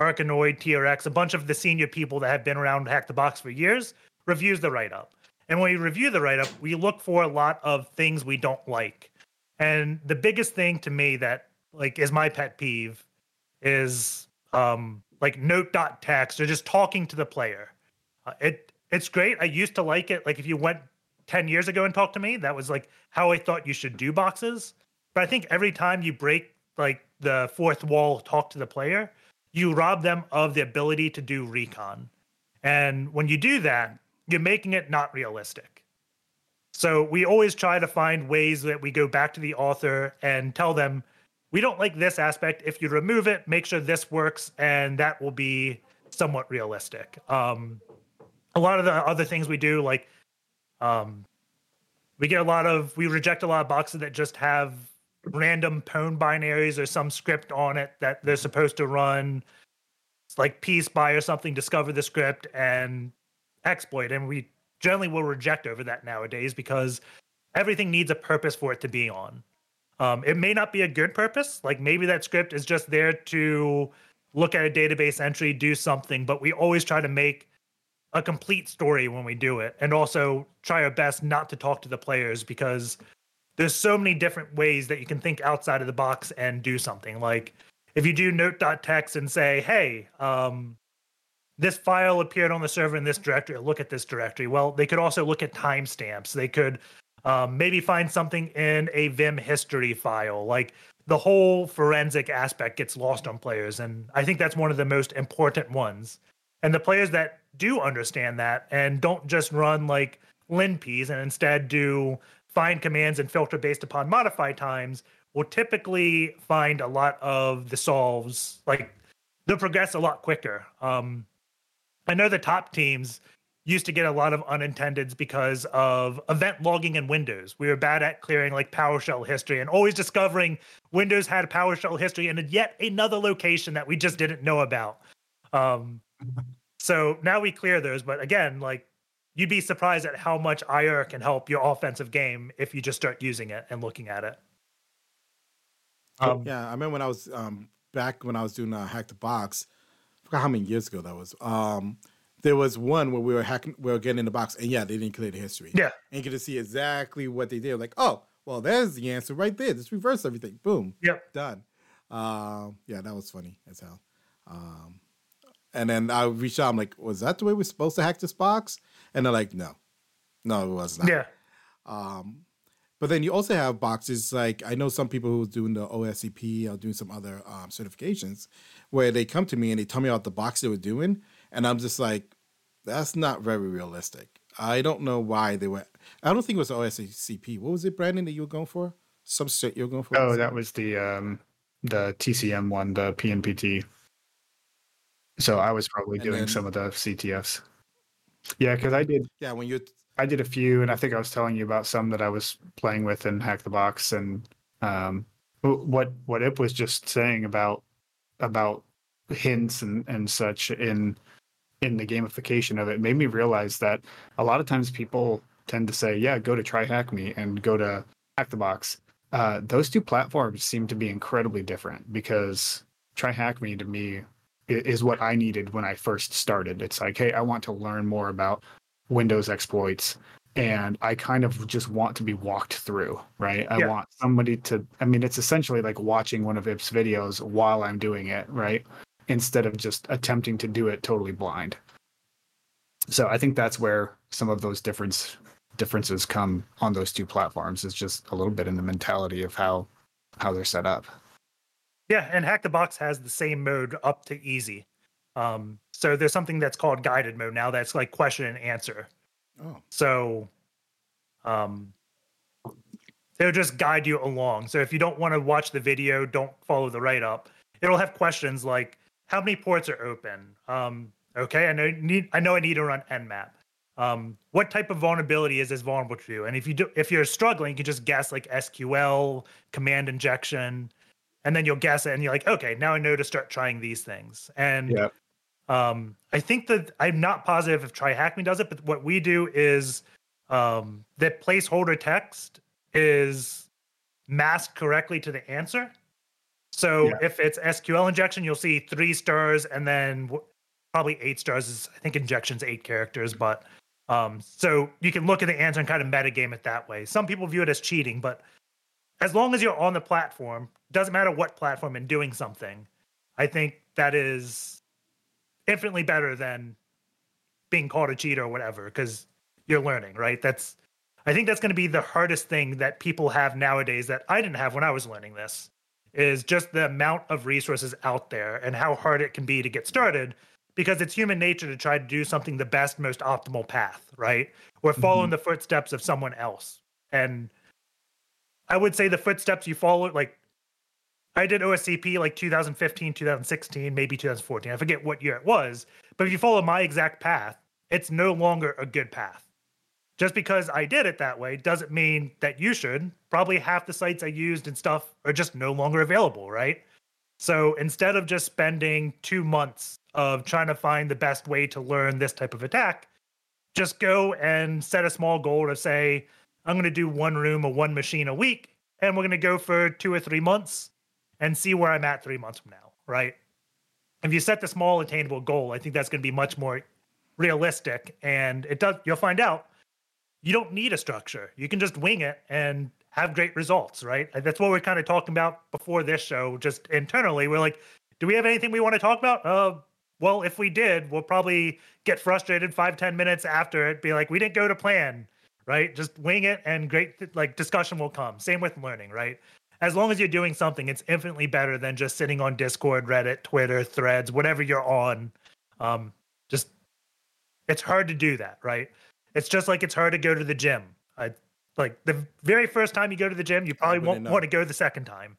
Arkanoid, TRX, a bunch of the senior people that have been around Hack the Box for years, reviews the write up. And when we review the write up, we look for a lot of things we don't like. And the biggest thing to me that like is my pet peeve is um like note.txt or just talking to the player. Uh, it it's great. I used to like it. Like if you went 10 years ago and talked to me, that was like how I thought you should do boxes. But I think every time you break like the fourth wall, talk to the player, you rob them of the ability to do recon. And when you do that, you're making it not realistic. So we always try to find ways that we go back to the author and tell them, we don't like this aspect. If you remove it, make sure this works, and that will be somewhat realistic. Um, a lot of the other things we do, like um, we get a lot of, we reject a lot of boxes that just have random pwn binaries or some script on it that they're supposed to run. It's like pspy or something discover the script and exploit. And we generally will reject over that nowadays because everything needs a purpose for it to be on. Um, it may not be a good purpose. Like maybe that script is just there to look at a database entry do something but we always try to make a complete story when we do it and also try our best not to talk to the players because there's so many different ways that you can think outside of the box and do something. Like if you do note.txt and say hey um, this file appeared on the server in this directory look at this directory. Well they could also look at timestamps. They could um, maybe find something in a vim history file. Like the whole forensic aspect gets lost on players and i think that's one of the most important ones. And the players that do understand that and don't just run like LinPEAS and instead do find commands and filter based upon modify times will typically find a lot of the solves like they'll progress a lot quicker. Um, i know the top teams used to get a lot of unintendeds because of event logging in windows. We were bad at clearing like powershell history and always discovering windows had powershell history in yet another location that we just didn't know about. Um, so now we clear those but again like you'd be surprised at how much IR can help your offensive game if you just start using it and looking at it. Um, yeah, I remember when I was um, back when I was doing uh, Hack the Box. I forgot how many years ago that was. Um, there was one where we were hacking, we were getting in the box, and yeah, they didn't clear the history. Yeah, and you get to see exactly what they did. Like, oh, well, there's the answer right there. Just reverse everything. Boom. Yep. Done. Um, yeah, that was funny as hell. Um, and then I reached out. I'm like, was that the way we're supposed to hack this box? And they're like, no, no, it was not. Yeah. Um, but then you also have boxes like I know some people who's doing the OSCP or doing some other um, certifications where they come to me and they tell me about the box they were doing, and I'm just like, that's not very realistic. I don't know why they were. I don't think it was OSCP. What was it, Brandon, that you were going for? Some shit you were going for? Oh, that was the um, the TCM one, the PNPT. So I was probably and doing then, some of the CTFs. Yeah, because I did. Yeah, when you. I did a few, and I think I was telling you about some that I was playing with in Hack the Box, and um, what what Ip was just saying about about hints and and such in in the gamification of it made me realize that a lot of times people tend to say, "Yeah, go to TryHackMe and go to Hack the Box." Uh, those two platforms seem to be incredibly different because TryHackMe to me is what I needed when I first started. It's like, hey, I want to learn more about Windows exploits and I kind of just want to be walked through, right? I yeah. want somebody to I mean it's essentially like watching one of Ip's videos while I'm doing it, right? Instead of just attempting to do it totally blind. So I think that's where some of those difference differences come on those two platforms is just a little bit in the mentality of how how they're set up. Yeah, and Hack the Box has the same mode up to easy. Um, so there's something that's called guided mode now that's like question and answer. Oh. So um it'll just guide you along. So if you don't want to watch the video, don't follow the write up. It'll have questions like how many ports are open? Um, okay, I know need I know I need to run nmap. Um, what type of vulnerability is this vulnerable to? And if you do if you're struggling, you can just guess like SQL, command injection, and then you'll guess it and you're like okay now i know to start trying these things and yeah. um, i think that i'm not positive if TryHackMe does it but what we do is um, the placeholder text is masked correctly to the answer so yeah. if it's sql injection you'll see three stars and then probably eight stars is i think injection's eight characters but Um, so you can look at the answer and kind of metagame it that way. Some people view it as cheating, but as long as you're on the platform, doesn't matter what platform and doing something, I think that is infinitely better than being called a cheat or whatever, because you're learning, right? That's I think that's going to be the hardest thing that people have nowadays that I didn't have when I was learning this is just the amount of resources out there and how hard it can be to get started because it's human nature to try to do something the best, most optimal path, right? We're following mm-hmm. the footsteps of someone else. And I would say the footsteps you follow, like I did OSCP like 2015, 2016, maybe 2014. I forget what year it was. But if you follow my exact path, it's no longer a good path. Just because I did it that way doesn't mean that you should. Probably half the sites I used and stuff are just no longer available, right? So instead of just spending two months of trying to find the best way to learn this type of attack, just go and set a small goal to say, I'm going to do one room or one machine a week, and we're going to go for two or three months and see where I'm at three months from now, right? If you set the small attainable goal, I think that's going to be much more realistic, and it does. You'll find out you don't need a structure. You can just wing it and have great results, right? That's what we're kind of talking about before this show, just internally. We're like, do we have anything we want to talk about? Uh, well, if we did, we'll probably get frustrated five, ten minutes after it, be like, we didn't go to plan, right? Just wing it and great like discussion will come. Same with learning, right? As long as you're doing something, it's infinitely better than just sitting on Discord, Reddit, Twitter, threads, whatever you're on. Um, just it's hard to do that, right? It's just like it's hard to go to the gym. I, like the very first time you go to the gym, you probably won't want to go the second time.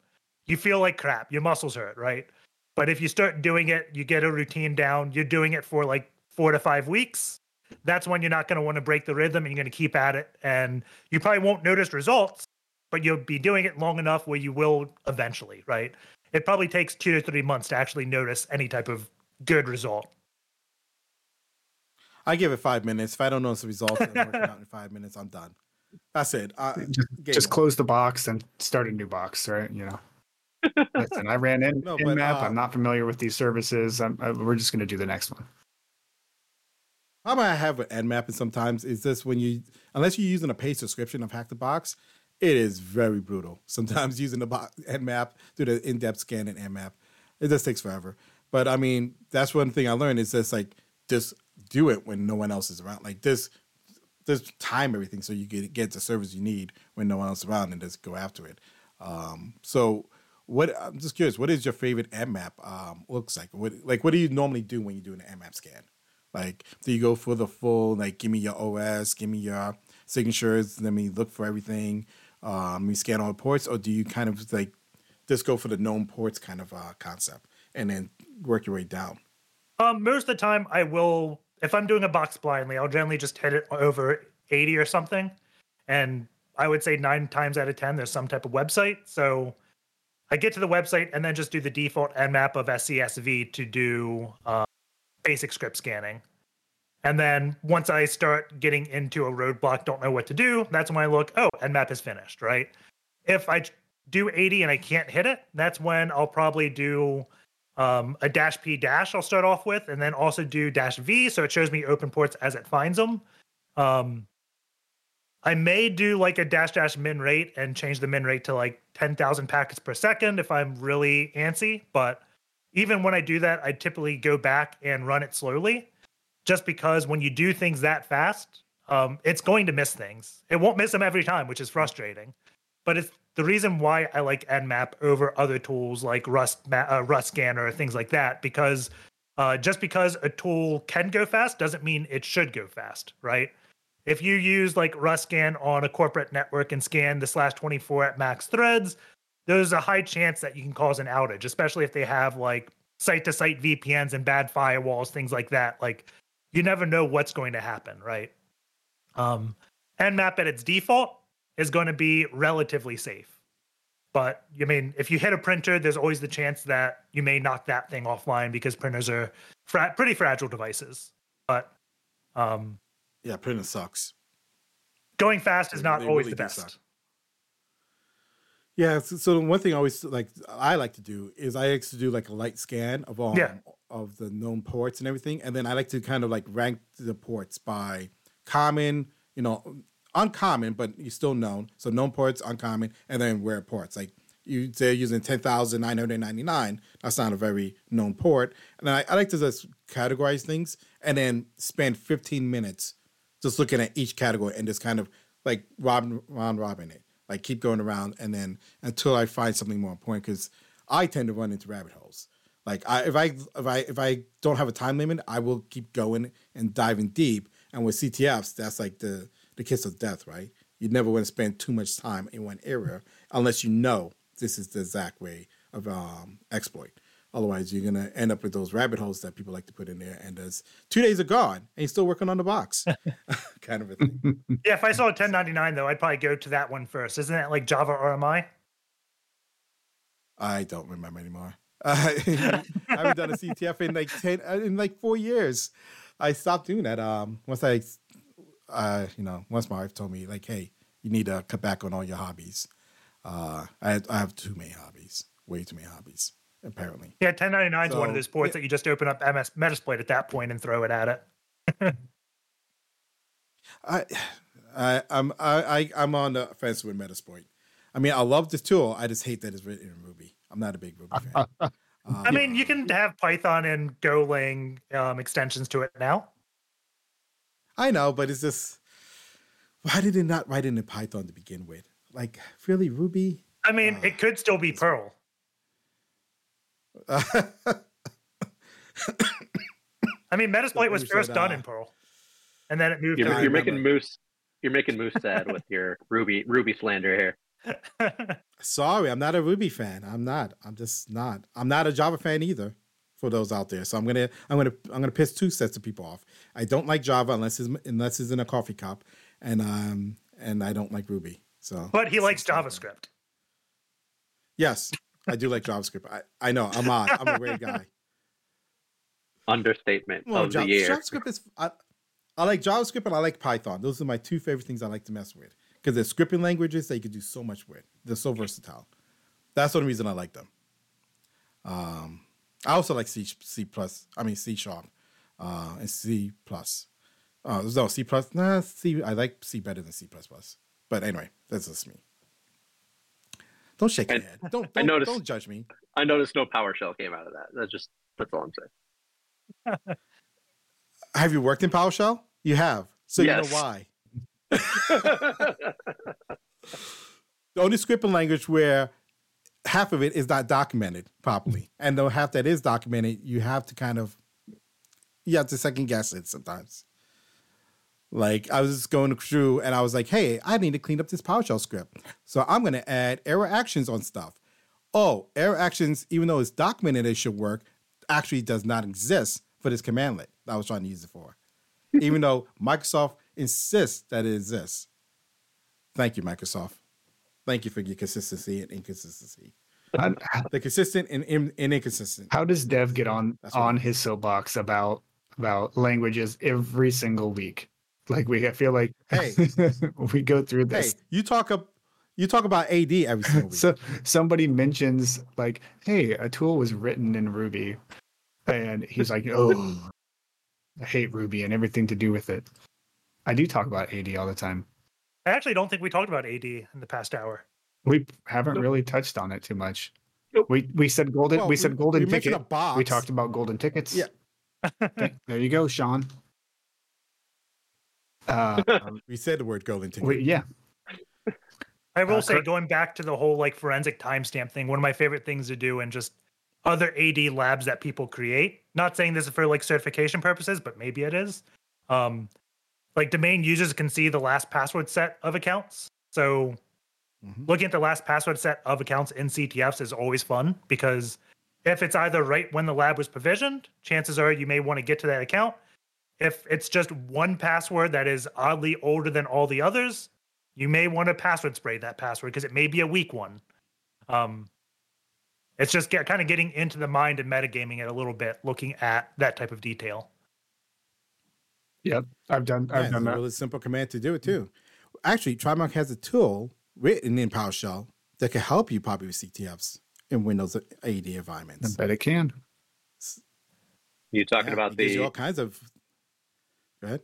You feel like crap. Your muscles hurt, right? But if you start doing it, you get a routine down, you're doing it for like four to five weeks. That's when you're not going to want to break the rhythm and you're going to keep at it. And you probably won't notice results, but you'll be doing it long enough where you will eventually, right? It probably takes two to three months to actually notice any type of good result. I give it five minutes. If I don't notice the results working out in five minutes, I'm done. That's it. just, just close the box and start a new box, right? You know. Listen, I ran in no, but, map. Uh, I'm not familiar with these services. I, we're just going to do the next one. How I have an Nmap and sometimes is this when you unless you're using a paid subscription of Hack the Box, it is very brutal. Sometimes using the box Nmap, do the in-depth scan in Nmap, it just takes forever. But I mean, that's one thing I learned is just like just do it when no one else is around. Like this, just time everything so you get get the service you need when no one else is around and just go after it. Um, so what I'm just curious, what is your favorite Nmap um, looks like? What like what do you normally do when you do an Nmap scan? Like, do you go for the full like give me your OS, give me your signatures, let me look for everything, um, you scan all the ports, or do you kind of like just go for the known ports kind of uh, concept and then work your way down? Um, most of the time, I will if I'm doing a box blindly, I'll generally just hit it over 80 or something, and I would say nine times out of ten, there's some type of website. So I get to the website and then just do the default nmap of SCSV to do uh, basic script scanning. And then once I start getting into a roadblock, don't know what to do, that's when I look, oh, nmap is finished, right? If I do 80 and I can't hit it, that's when I'll probably do um, a dash P dash I'll start off with, and then also do dash V, so it shows me open ports as it finds them. Um, I may do like a dash dash min rate and change the min rate to like 10,000 packets per second if I'm really antsy. But even when I do that, I typically go back and run it slowly just because when you do things that fast, um, it's going to miss things. It won't miss them every time, which is frustrating. But it's the reason why I like Nmap over other tools like Rust, uh, Rust Scanner, or things like that, because uh, just because a tool can go fast doesn't mean it should go fast, right? If you use like RustScan on a corporate network and scan the slash 24 at max threads, there's a high chance that you can cause an outage, especially if they have like site to site VPNs and bad firewalls, things like that. Like you never know what's going to happen, right? Um, Nmap at its default is going to be relatively safe. But I mean, if you hit a printer, there's always the chance that you may knock that thing offline because printers are fra- pretty fragile devices. But um, yeah, printing sucks. Going fast is not always really the best. Suck. Yeah, so, so one thing I always like I like to do is I like to do like a light scan of all yeah. of the known ports and everything, and then I like to kind of like rank the ports by common, you know, uncommon, but you still known. So known ports, uncommon, and then rare ports. Like you, they're using ten thousand nine hundred ninety nine. That's not a very known port. And I, I like to just categorize things and then spend fifteen minutes just looking at each category and just kind of like round round robin it, like keep going around, and then until I find something more important. Because I tend to run into rabbit holes. Like I, if I if I if I don't have a time limit, I will keep going and diving deep. And with CTFs, that's like the the kiss of death, right? You never want to spend too much time in one area unless you know this is the exact way of um, exploit. Otherwise, you're gonna end up with those rabbit holes that people like to put in there. And as two days are gone, and you're still working on the box, kind of a thing. Yeah, if I saw a 1099 though, I'd probably go to that one first. Isn't that like Java RMI? I don't remember anymore. I haven't done a CTF in like ten uh, in like four years. I stopped doing that. Um, once I, uh, you know, once my wife told me like, hey, you need to cut back on all your hobbies. Uh, I I have too many hobbies, way too many hobbies, apparently. Yeah, 1099 is one of those ports yeah. that you just open up MS Metasploit at that point and throw it at it. I, I, I'm I, I am on the fence with Metasploit. I mean, I love this tool. I just hate that it's written in Ruby. I'm not a big Ruby fan. um, I mean, you can have Python and Golang um, extensions to it now. I know, but it's just why did it not write in Python to begin with? Like, really, Ruby? I mean, uh, it could still be Perl. I mean, Metasploit was first done in Perl, and then it moved. You're, you're making Moose. You're making Moose sad with your Ruby Ruby slander here. Sorry, I'm not a Ruby fan. I'm not. I'm just not. I'm not a Java fan either. For those out there, so I'm gonna I'm gonna I'm gonna piss two sets of people off. I don't like Java unless it's unless it's in a coffee cup, and um and I don't like Ruby. So, but he likes JavaScript. Yes, I do like JavaScript. I, I know I'm odd. I'm a weird guy. Understatement well, of the year. JavaScript is. I, I like JavaScript and I like Python. Those are my two favorite things I like to mess with because they're scripting languages that you can do so much with. They're so versatile. That's the only reason I like them. Um, I also like C C plus. I mean C sharp uh, and C plus. Uh, no C plus. Nah, C. I like C better than C plus plus. But anyway, that's just me. Don't shake your head. Don't don't, noticed, don't judge me. I noticed no PowerShell came out of that. That's just that's all I'm saying. have you worked in PowerShell? You have, so yes. you know why the only scripting language where half of it is not documented properly, and the half that is documented, you have to kind of you have to second guess it sometimes. Like I was just going through and I was like, hey, I need to clean up this PowerShell script. So I'm gonna add error actions on stuff. Oh, error actions, even though it's documented it should work, actually does not exist for this commandlet that I was trying to use it for. even though Microsoft insists that it exists. Thank you, Microsoft. Thank you for your consistency and inconsistency. the consistent and, and, inconsistent. How does Dev get on on his soapbox about about languages every single week? Like we, I feel like hey, we go through this. Hey, you talk up, you talk about AD every single week. so somebody mentions like, hey, a tool was written in Ruby, and he's like, oh, I hate Ruby and everything to do with it. I do talk about AD all the time. I actually don't think we talked about AD in the past hour. We haven't nope. really touched on it too much. Nope. We we said golden. Well, we said golden we, ticket. We talked about golden tickets. Yeah. there you go, Sean. Uh, we said the word golden ticket. We, yeah. I will uh, say, going back to the whole like forensic timestamp thing, one of my favorite things to do, and just other AD labs that people create. Not saying this is for like certification purposes, but maybe it is. Um, like domain users can see the last password set of accounts. So mm-hmm. looking at the last password set of accounts in CTFs is always fun because if it's either right when the lab was provisioned, chances are you may want to get to that account. If it's just one password that is oddly older than all the others, you may want to password spray that password because it may be a weak one. Um, it's just get, kind of getting into the mind and metagaming it a little bit, looking at that type of detail. Yep, I've done. I've yeah, done that. A really simple command to do it too. Actually, Trimarc has a tool written in PowerShell that can help you probably with CTFs in Windows AD environments. I bet it can. You're talking yeah, about the all kinds of. Go ahead.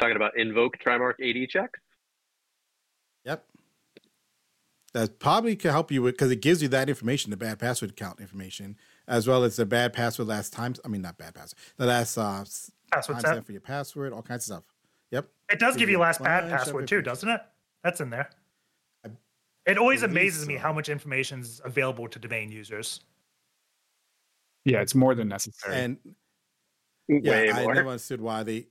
Talking about invoke Trimarc AD checks. Yep. That probably could help you with because it gives you that information, the bad password count information, as well as the bad password last time. I mean, not bad password, the last uh, password set for your password, all kinds of stuff. Yep. It does give you last bad password too, doesn't it? That's in there. It always amazes so. me how much information is available to domain users. Yeah, it's more than necessary. And yeah, I never understood why they.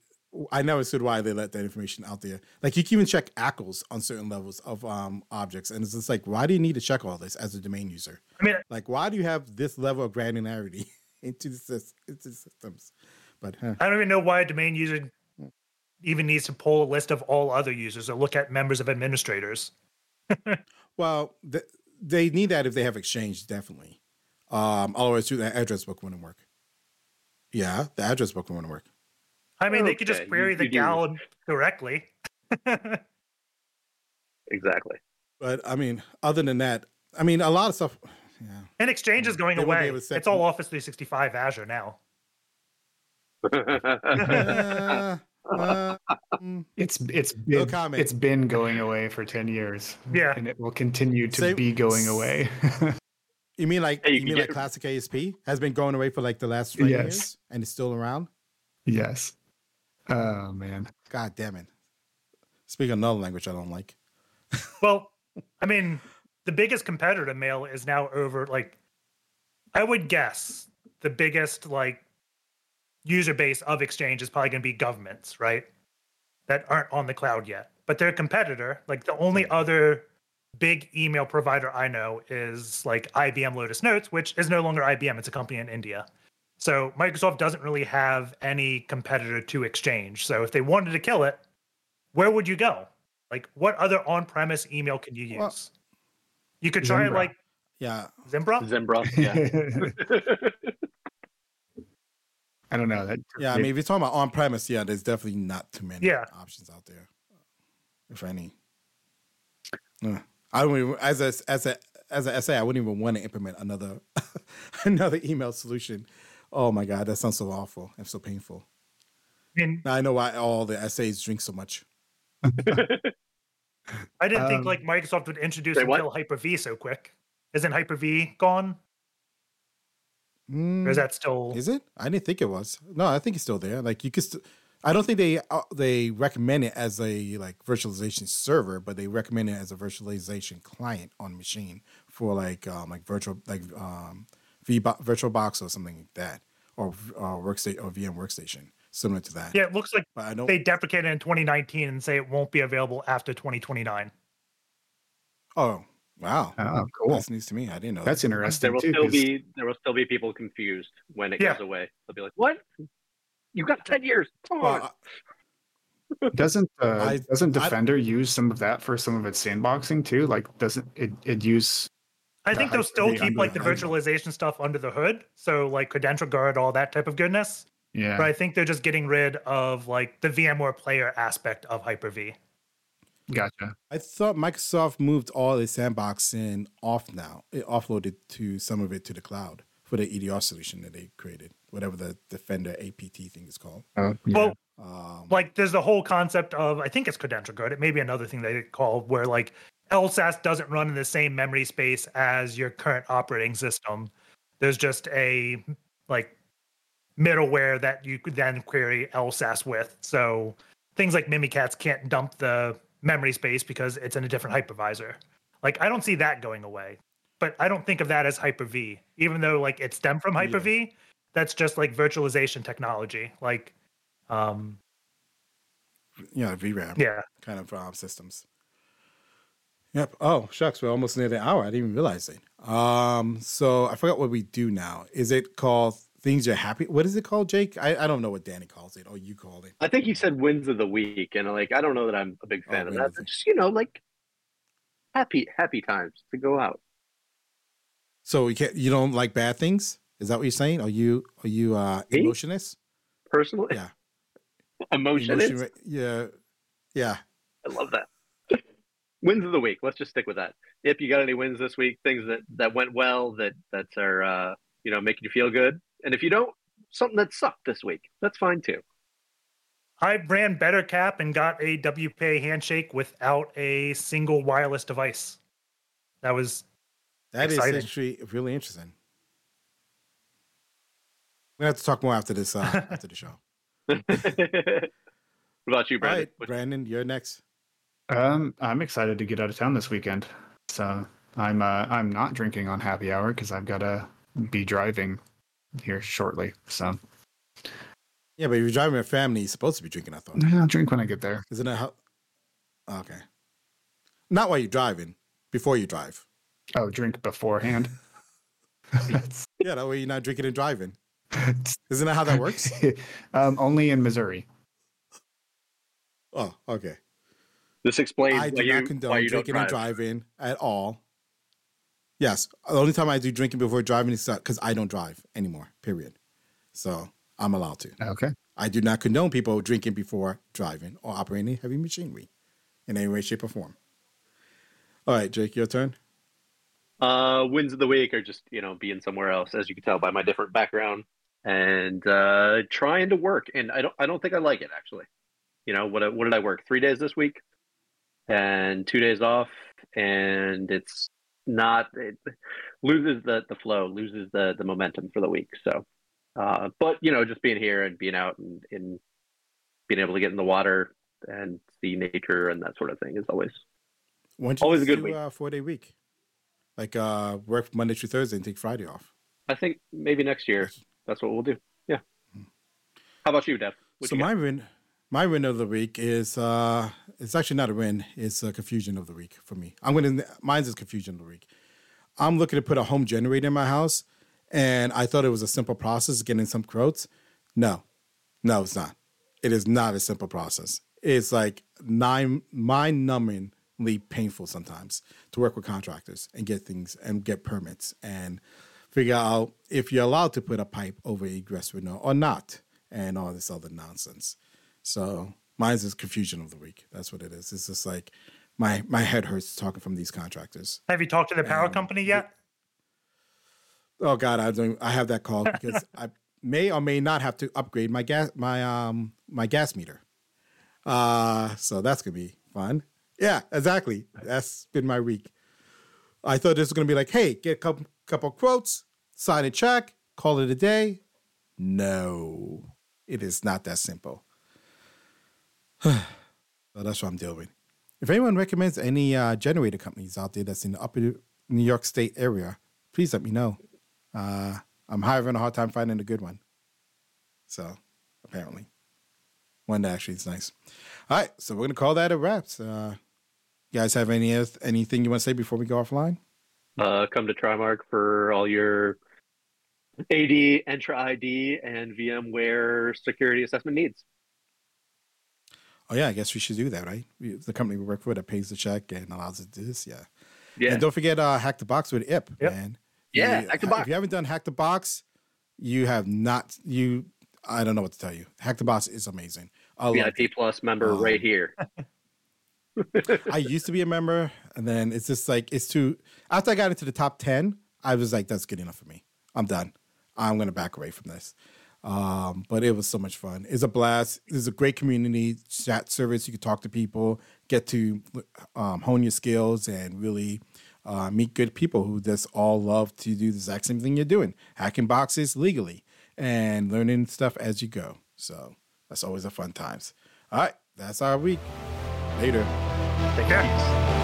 I never understood why they let that information out there. Like you can even check ACLs on certain levels of um, objects, and it's just like, why do you need to check all this as a domain user? I mean, like, why do you have this level of granularity into the, into the systems? But huh. I don't even know why a domain user even needs to pull a list of all other users or look at members of administrators. well, the, they need that if they have Exchange, definitely. Um, otherwise, the address book wouldn't work. Yeah, the address book wouldn't work. I mean, okay. they could just query you, the GAL directly. exactly. But I mean, other than that, I mean, a lot of stuff. Yeah. And Exchange is going away. It's all Office 365 Azure now. uh, uh, it's it's been, no it's been going away for 10 years. Yeah. And it will continue to Same, be going away. you mean like hey, you, you mean like classic ASP has been going away for like the last three yes. years and it's still around? Yes. Oh man. God damn it. Speak another language I don't like. well, I mean, the biggest competitor to mail is now over like I would guess the biggest like user base of Exchange is probably going to be governments, right? That aren't on the cloud yet. But their competitor, like the only hmm. other big email provider I know is like IBM Lotus Notes, which is no longer IBM, it's a company in India. So Microsoft doesn't really have any competitor to Exchange. So if they wanted to kill it, where would you go? Like what other on-premise email can you use? Well, you could try Zimbra. like yeah, Zimbra. Zimbra, yeah. I don't know. That, yeah, I mean, if you're talking about on premise, yeah, there's definitely not too many yeah. options out there, if any. I don't even as a as a as a SA, I wouldn't even want to implement another another email solution. Oh my god, that sounds so awful and so painful. And now I know why all the SAs drink so much. I didn't um, think like Microsoft would introduce and kill Hyper V so quick. Isn't Hyper V gone? Mm, or is that still? Is it? I didn't think it was. No, I think it's still there. Like you could. St- I don't think they uh, they recommend it as a like virtualization server, but they recommend it as a virtualization client on machine for like um like virtual like um v VirtualBox or something like that, or uh, workstation or VM workstation similar to that. Yeah, it looks like but I don't, they deprecated in 2019 and say it won't be available after 2029. Oh, Wow. Oh, cool. That's news to me. I didn't know. That's that. interesting. There will too, still cause... be there will still be people confused when it yeah. goes away. They'll be like, "What? You got ten years? Come on." Well, doesn't uh, I, doesn't Defender I, use some of that for some of its sandboxing too? Like, doesn't it it use? I think they'll still keep like the, the virtualization stuff under the hood. So like credential guard, all that type of goodness. Yeah. But I think they're just getting rid of like the VMware player aspect of Hyper V. Gotcha. I thought Microsoft moved all its sandboxing off now. It offloaded to some of it to the cloud for the EDR solution that they created, whatever the Defender APT thing is called. Uh, yeah. Well, um, like there's the whole concept of I think it's credential guard. It may be another thing they call where like LSASS doesn't run in the same memory space as your current operating system. There's just a like middleware that you could then query LSASS with. So things like Mimikatz can't dump the memory space because it's in a different hypervisor. Like I don't see that going away. But I don't think of that as Hyper V, even though like it stemmed from Hyper V. Yeah. That's just like virtualization technology, like um yeah, VRAM. Yeah, kind of um, systems. Yep. Oh shucks, we're almost near the hour. I didn't even realize it. Um, so I forgot what we do now. Is it called things you're happy. What is it called, Jake? I, I don't know what Danny calls it or you call it. I think he said wins of the week, and like I don't know that I'm a big fan oh, of that. But just you know, like happy happy times to go out. So you can't, you don't like bad things? Is that what you're saying? Are you are you uh Me? emotionist? Personally, yeah. Emotionist. Emotion, yeah, yeah. I love that. Wins of the week. Let's just stick with that. If you got any wins this week, things that that went well, that that are uh, you know making you feel good, and if you don't, something that sucked this week, that's fine too. I ran bettercap and got a WPA handshake without a single wireless device. That was that exciting. is actually really interesting. We're gonna have to talk more after this uh, after the show. what about you, Brandon? All right, Brandon, you're next. Um, I'm excited to get out of town this weekend. So I'm uh, I'm not drinking on happy hour because I've got to be driving here shortly. So yeah, but if you're driving a family, you're supposed to be drinking. I thought. Yeah, I'll drink when I get there. Isn't that how? Okay. Not while you're driving. Before you drive. Oh, drink beforehand. yeah, that way you're not drinking and driving. Isn't that how that works? um, only in Missouri. Oh, okay. This explains I do why not you, condone why you drinking don't and drive. driving at all. Yes, the only time I do drinking before driving is because I don't drive anymore. Period. So I'm allowed to. Okay. I do not condone people drinking before driving or operating heavy machinery in any way, shape, or form. All right, Jake, your turn. Uh, wins of the week are just you know being somewhere else, as you can tell by my different background, and uh, trying to work. And I don't, I don't think I like it actually. You know what? What did I work? Three days this week, and two days off, and it's not it loses the the flow, loses the the momentum for the week. So, uh, but you know, just being here and being out and, and being able to get in the water and see nature and that sort of thing is always always a good do, week. Uh, four day week, like uh, work Monday through Thursday and take Friday off. I think maybe next year that's what we'll do. Yeah. How about you, Dev? What so you my win, my win of the week is uh, it's actually not a win. It's a confusion of the week for me. I'm gonna mine's is confusion of the week. I'm looking to put a home generator in my house, and I thought it was a simple process getting some quotes. No, no, it's not. It is not a simple process. It's like nine mind numbingly painful sometimes to work with contractors and get things and get permits and figure out if you're allowed to put a pipe over egress window or not, and all this other nonsense. So mine's is confusion of the week. That's what it is. It's just like my my head hurts talking from these contractors. Have you talked to the power Um, company yet? Oh God, I don't. I have that call because I may or may not have to upgrade my gas my um my gas meter. Uh so that's gonna be fun. Yeah, exactly. That's been my week. I thought this was gonna be like, hey, get a couple couple quotes, sign a check, call it a day. No, it is not that simple. that's what I'm dealing with. If anyone recommends any uh, generator companies out there that's in the upper New York State area, please let me know. Uh, I'm having a hard time finding a good one. So, apparently, one that actually is nice. All right, so we're gonna call that a wrap. Uh, you guys have any anything you want to say before we go offline? Uh, come to Trimarc for all your AD, Entra ID, and VMware security assessment needs. Oh yeah, I guess we should do that, right? We, the company we work for that pays the check and allows us to do this. Yeah. Yeah. And don't forget uh, Hack the Box with IP, Yep. man. Yeah, You- Hack the Box. If you haven't done Hack the Box, you have not. You, I don't know what to tell you. Hack the Box is amazing. I. VIP Plus member Um, right here. I used to be a member, and then it's just like it's too. After I got into the top ten, I was like, "That's good enough for me. I'm done. I'm gonna back away from this." Um, but it was so much fun. It's a blast. It's a great community chat service. You can talk to people, get to um, hone your skills, and really uh, meet good people who just all love to do the exact same thing you're doing, hacking boxes legally and learning stuff as you go. So that's always a fun times. All right, that's our week. Later. Take care.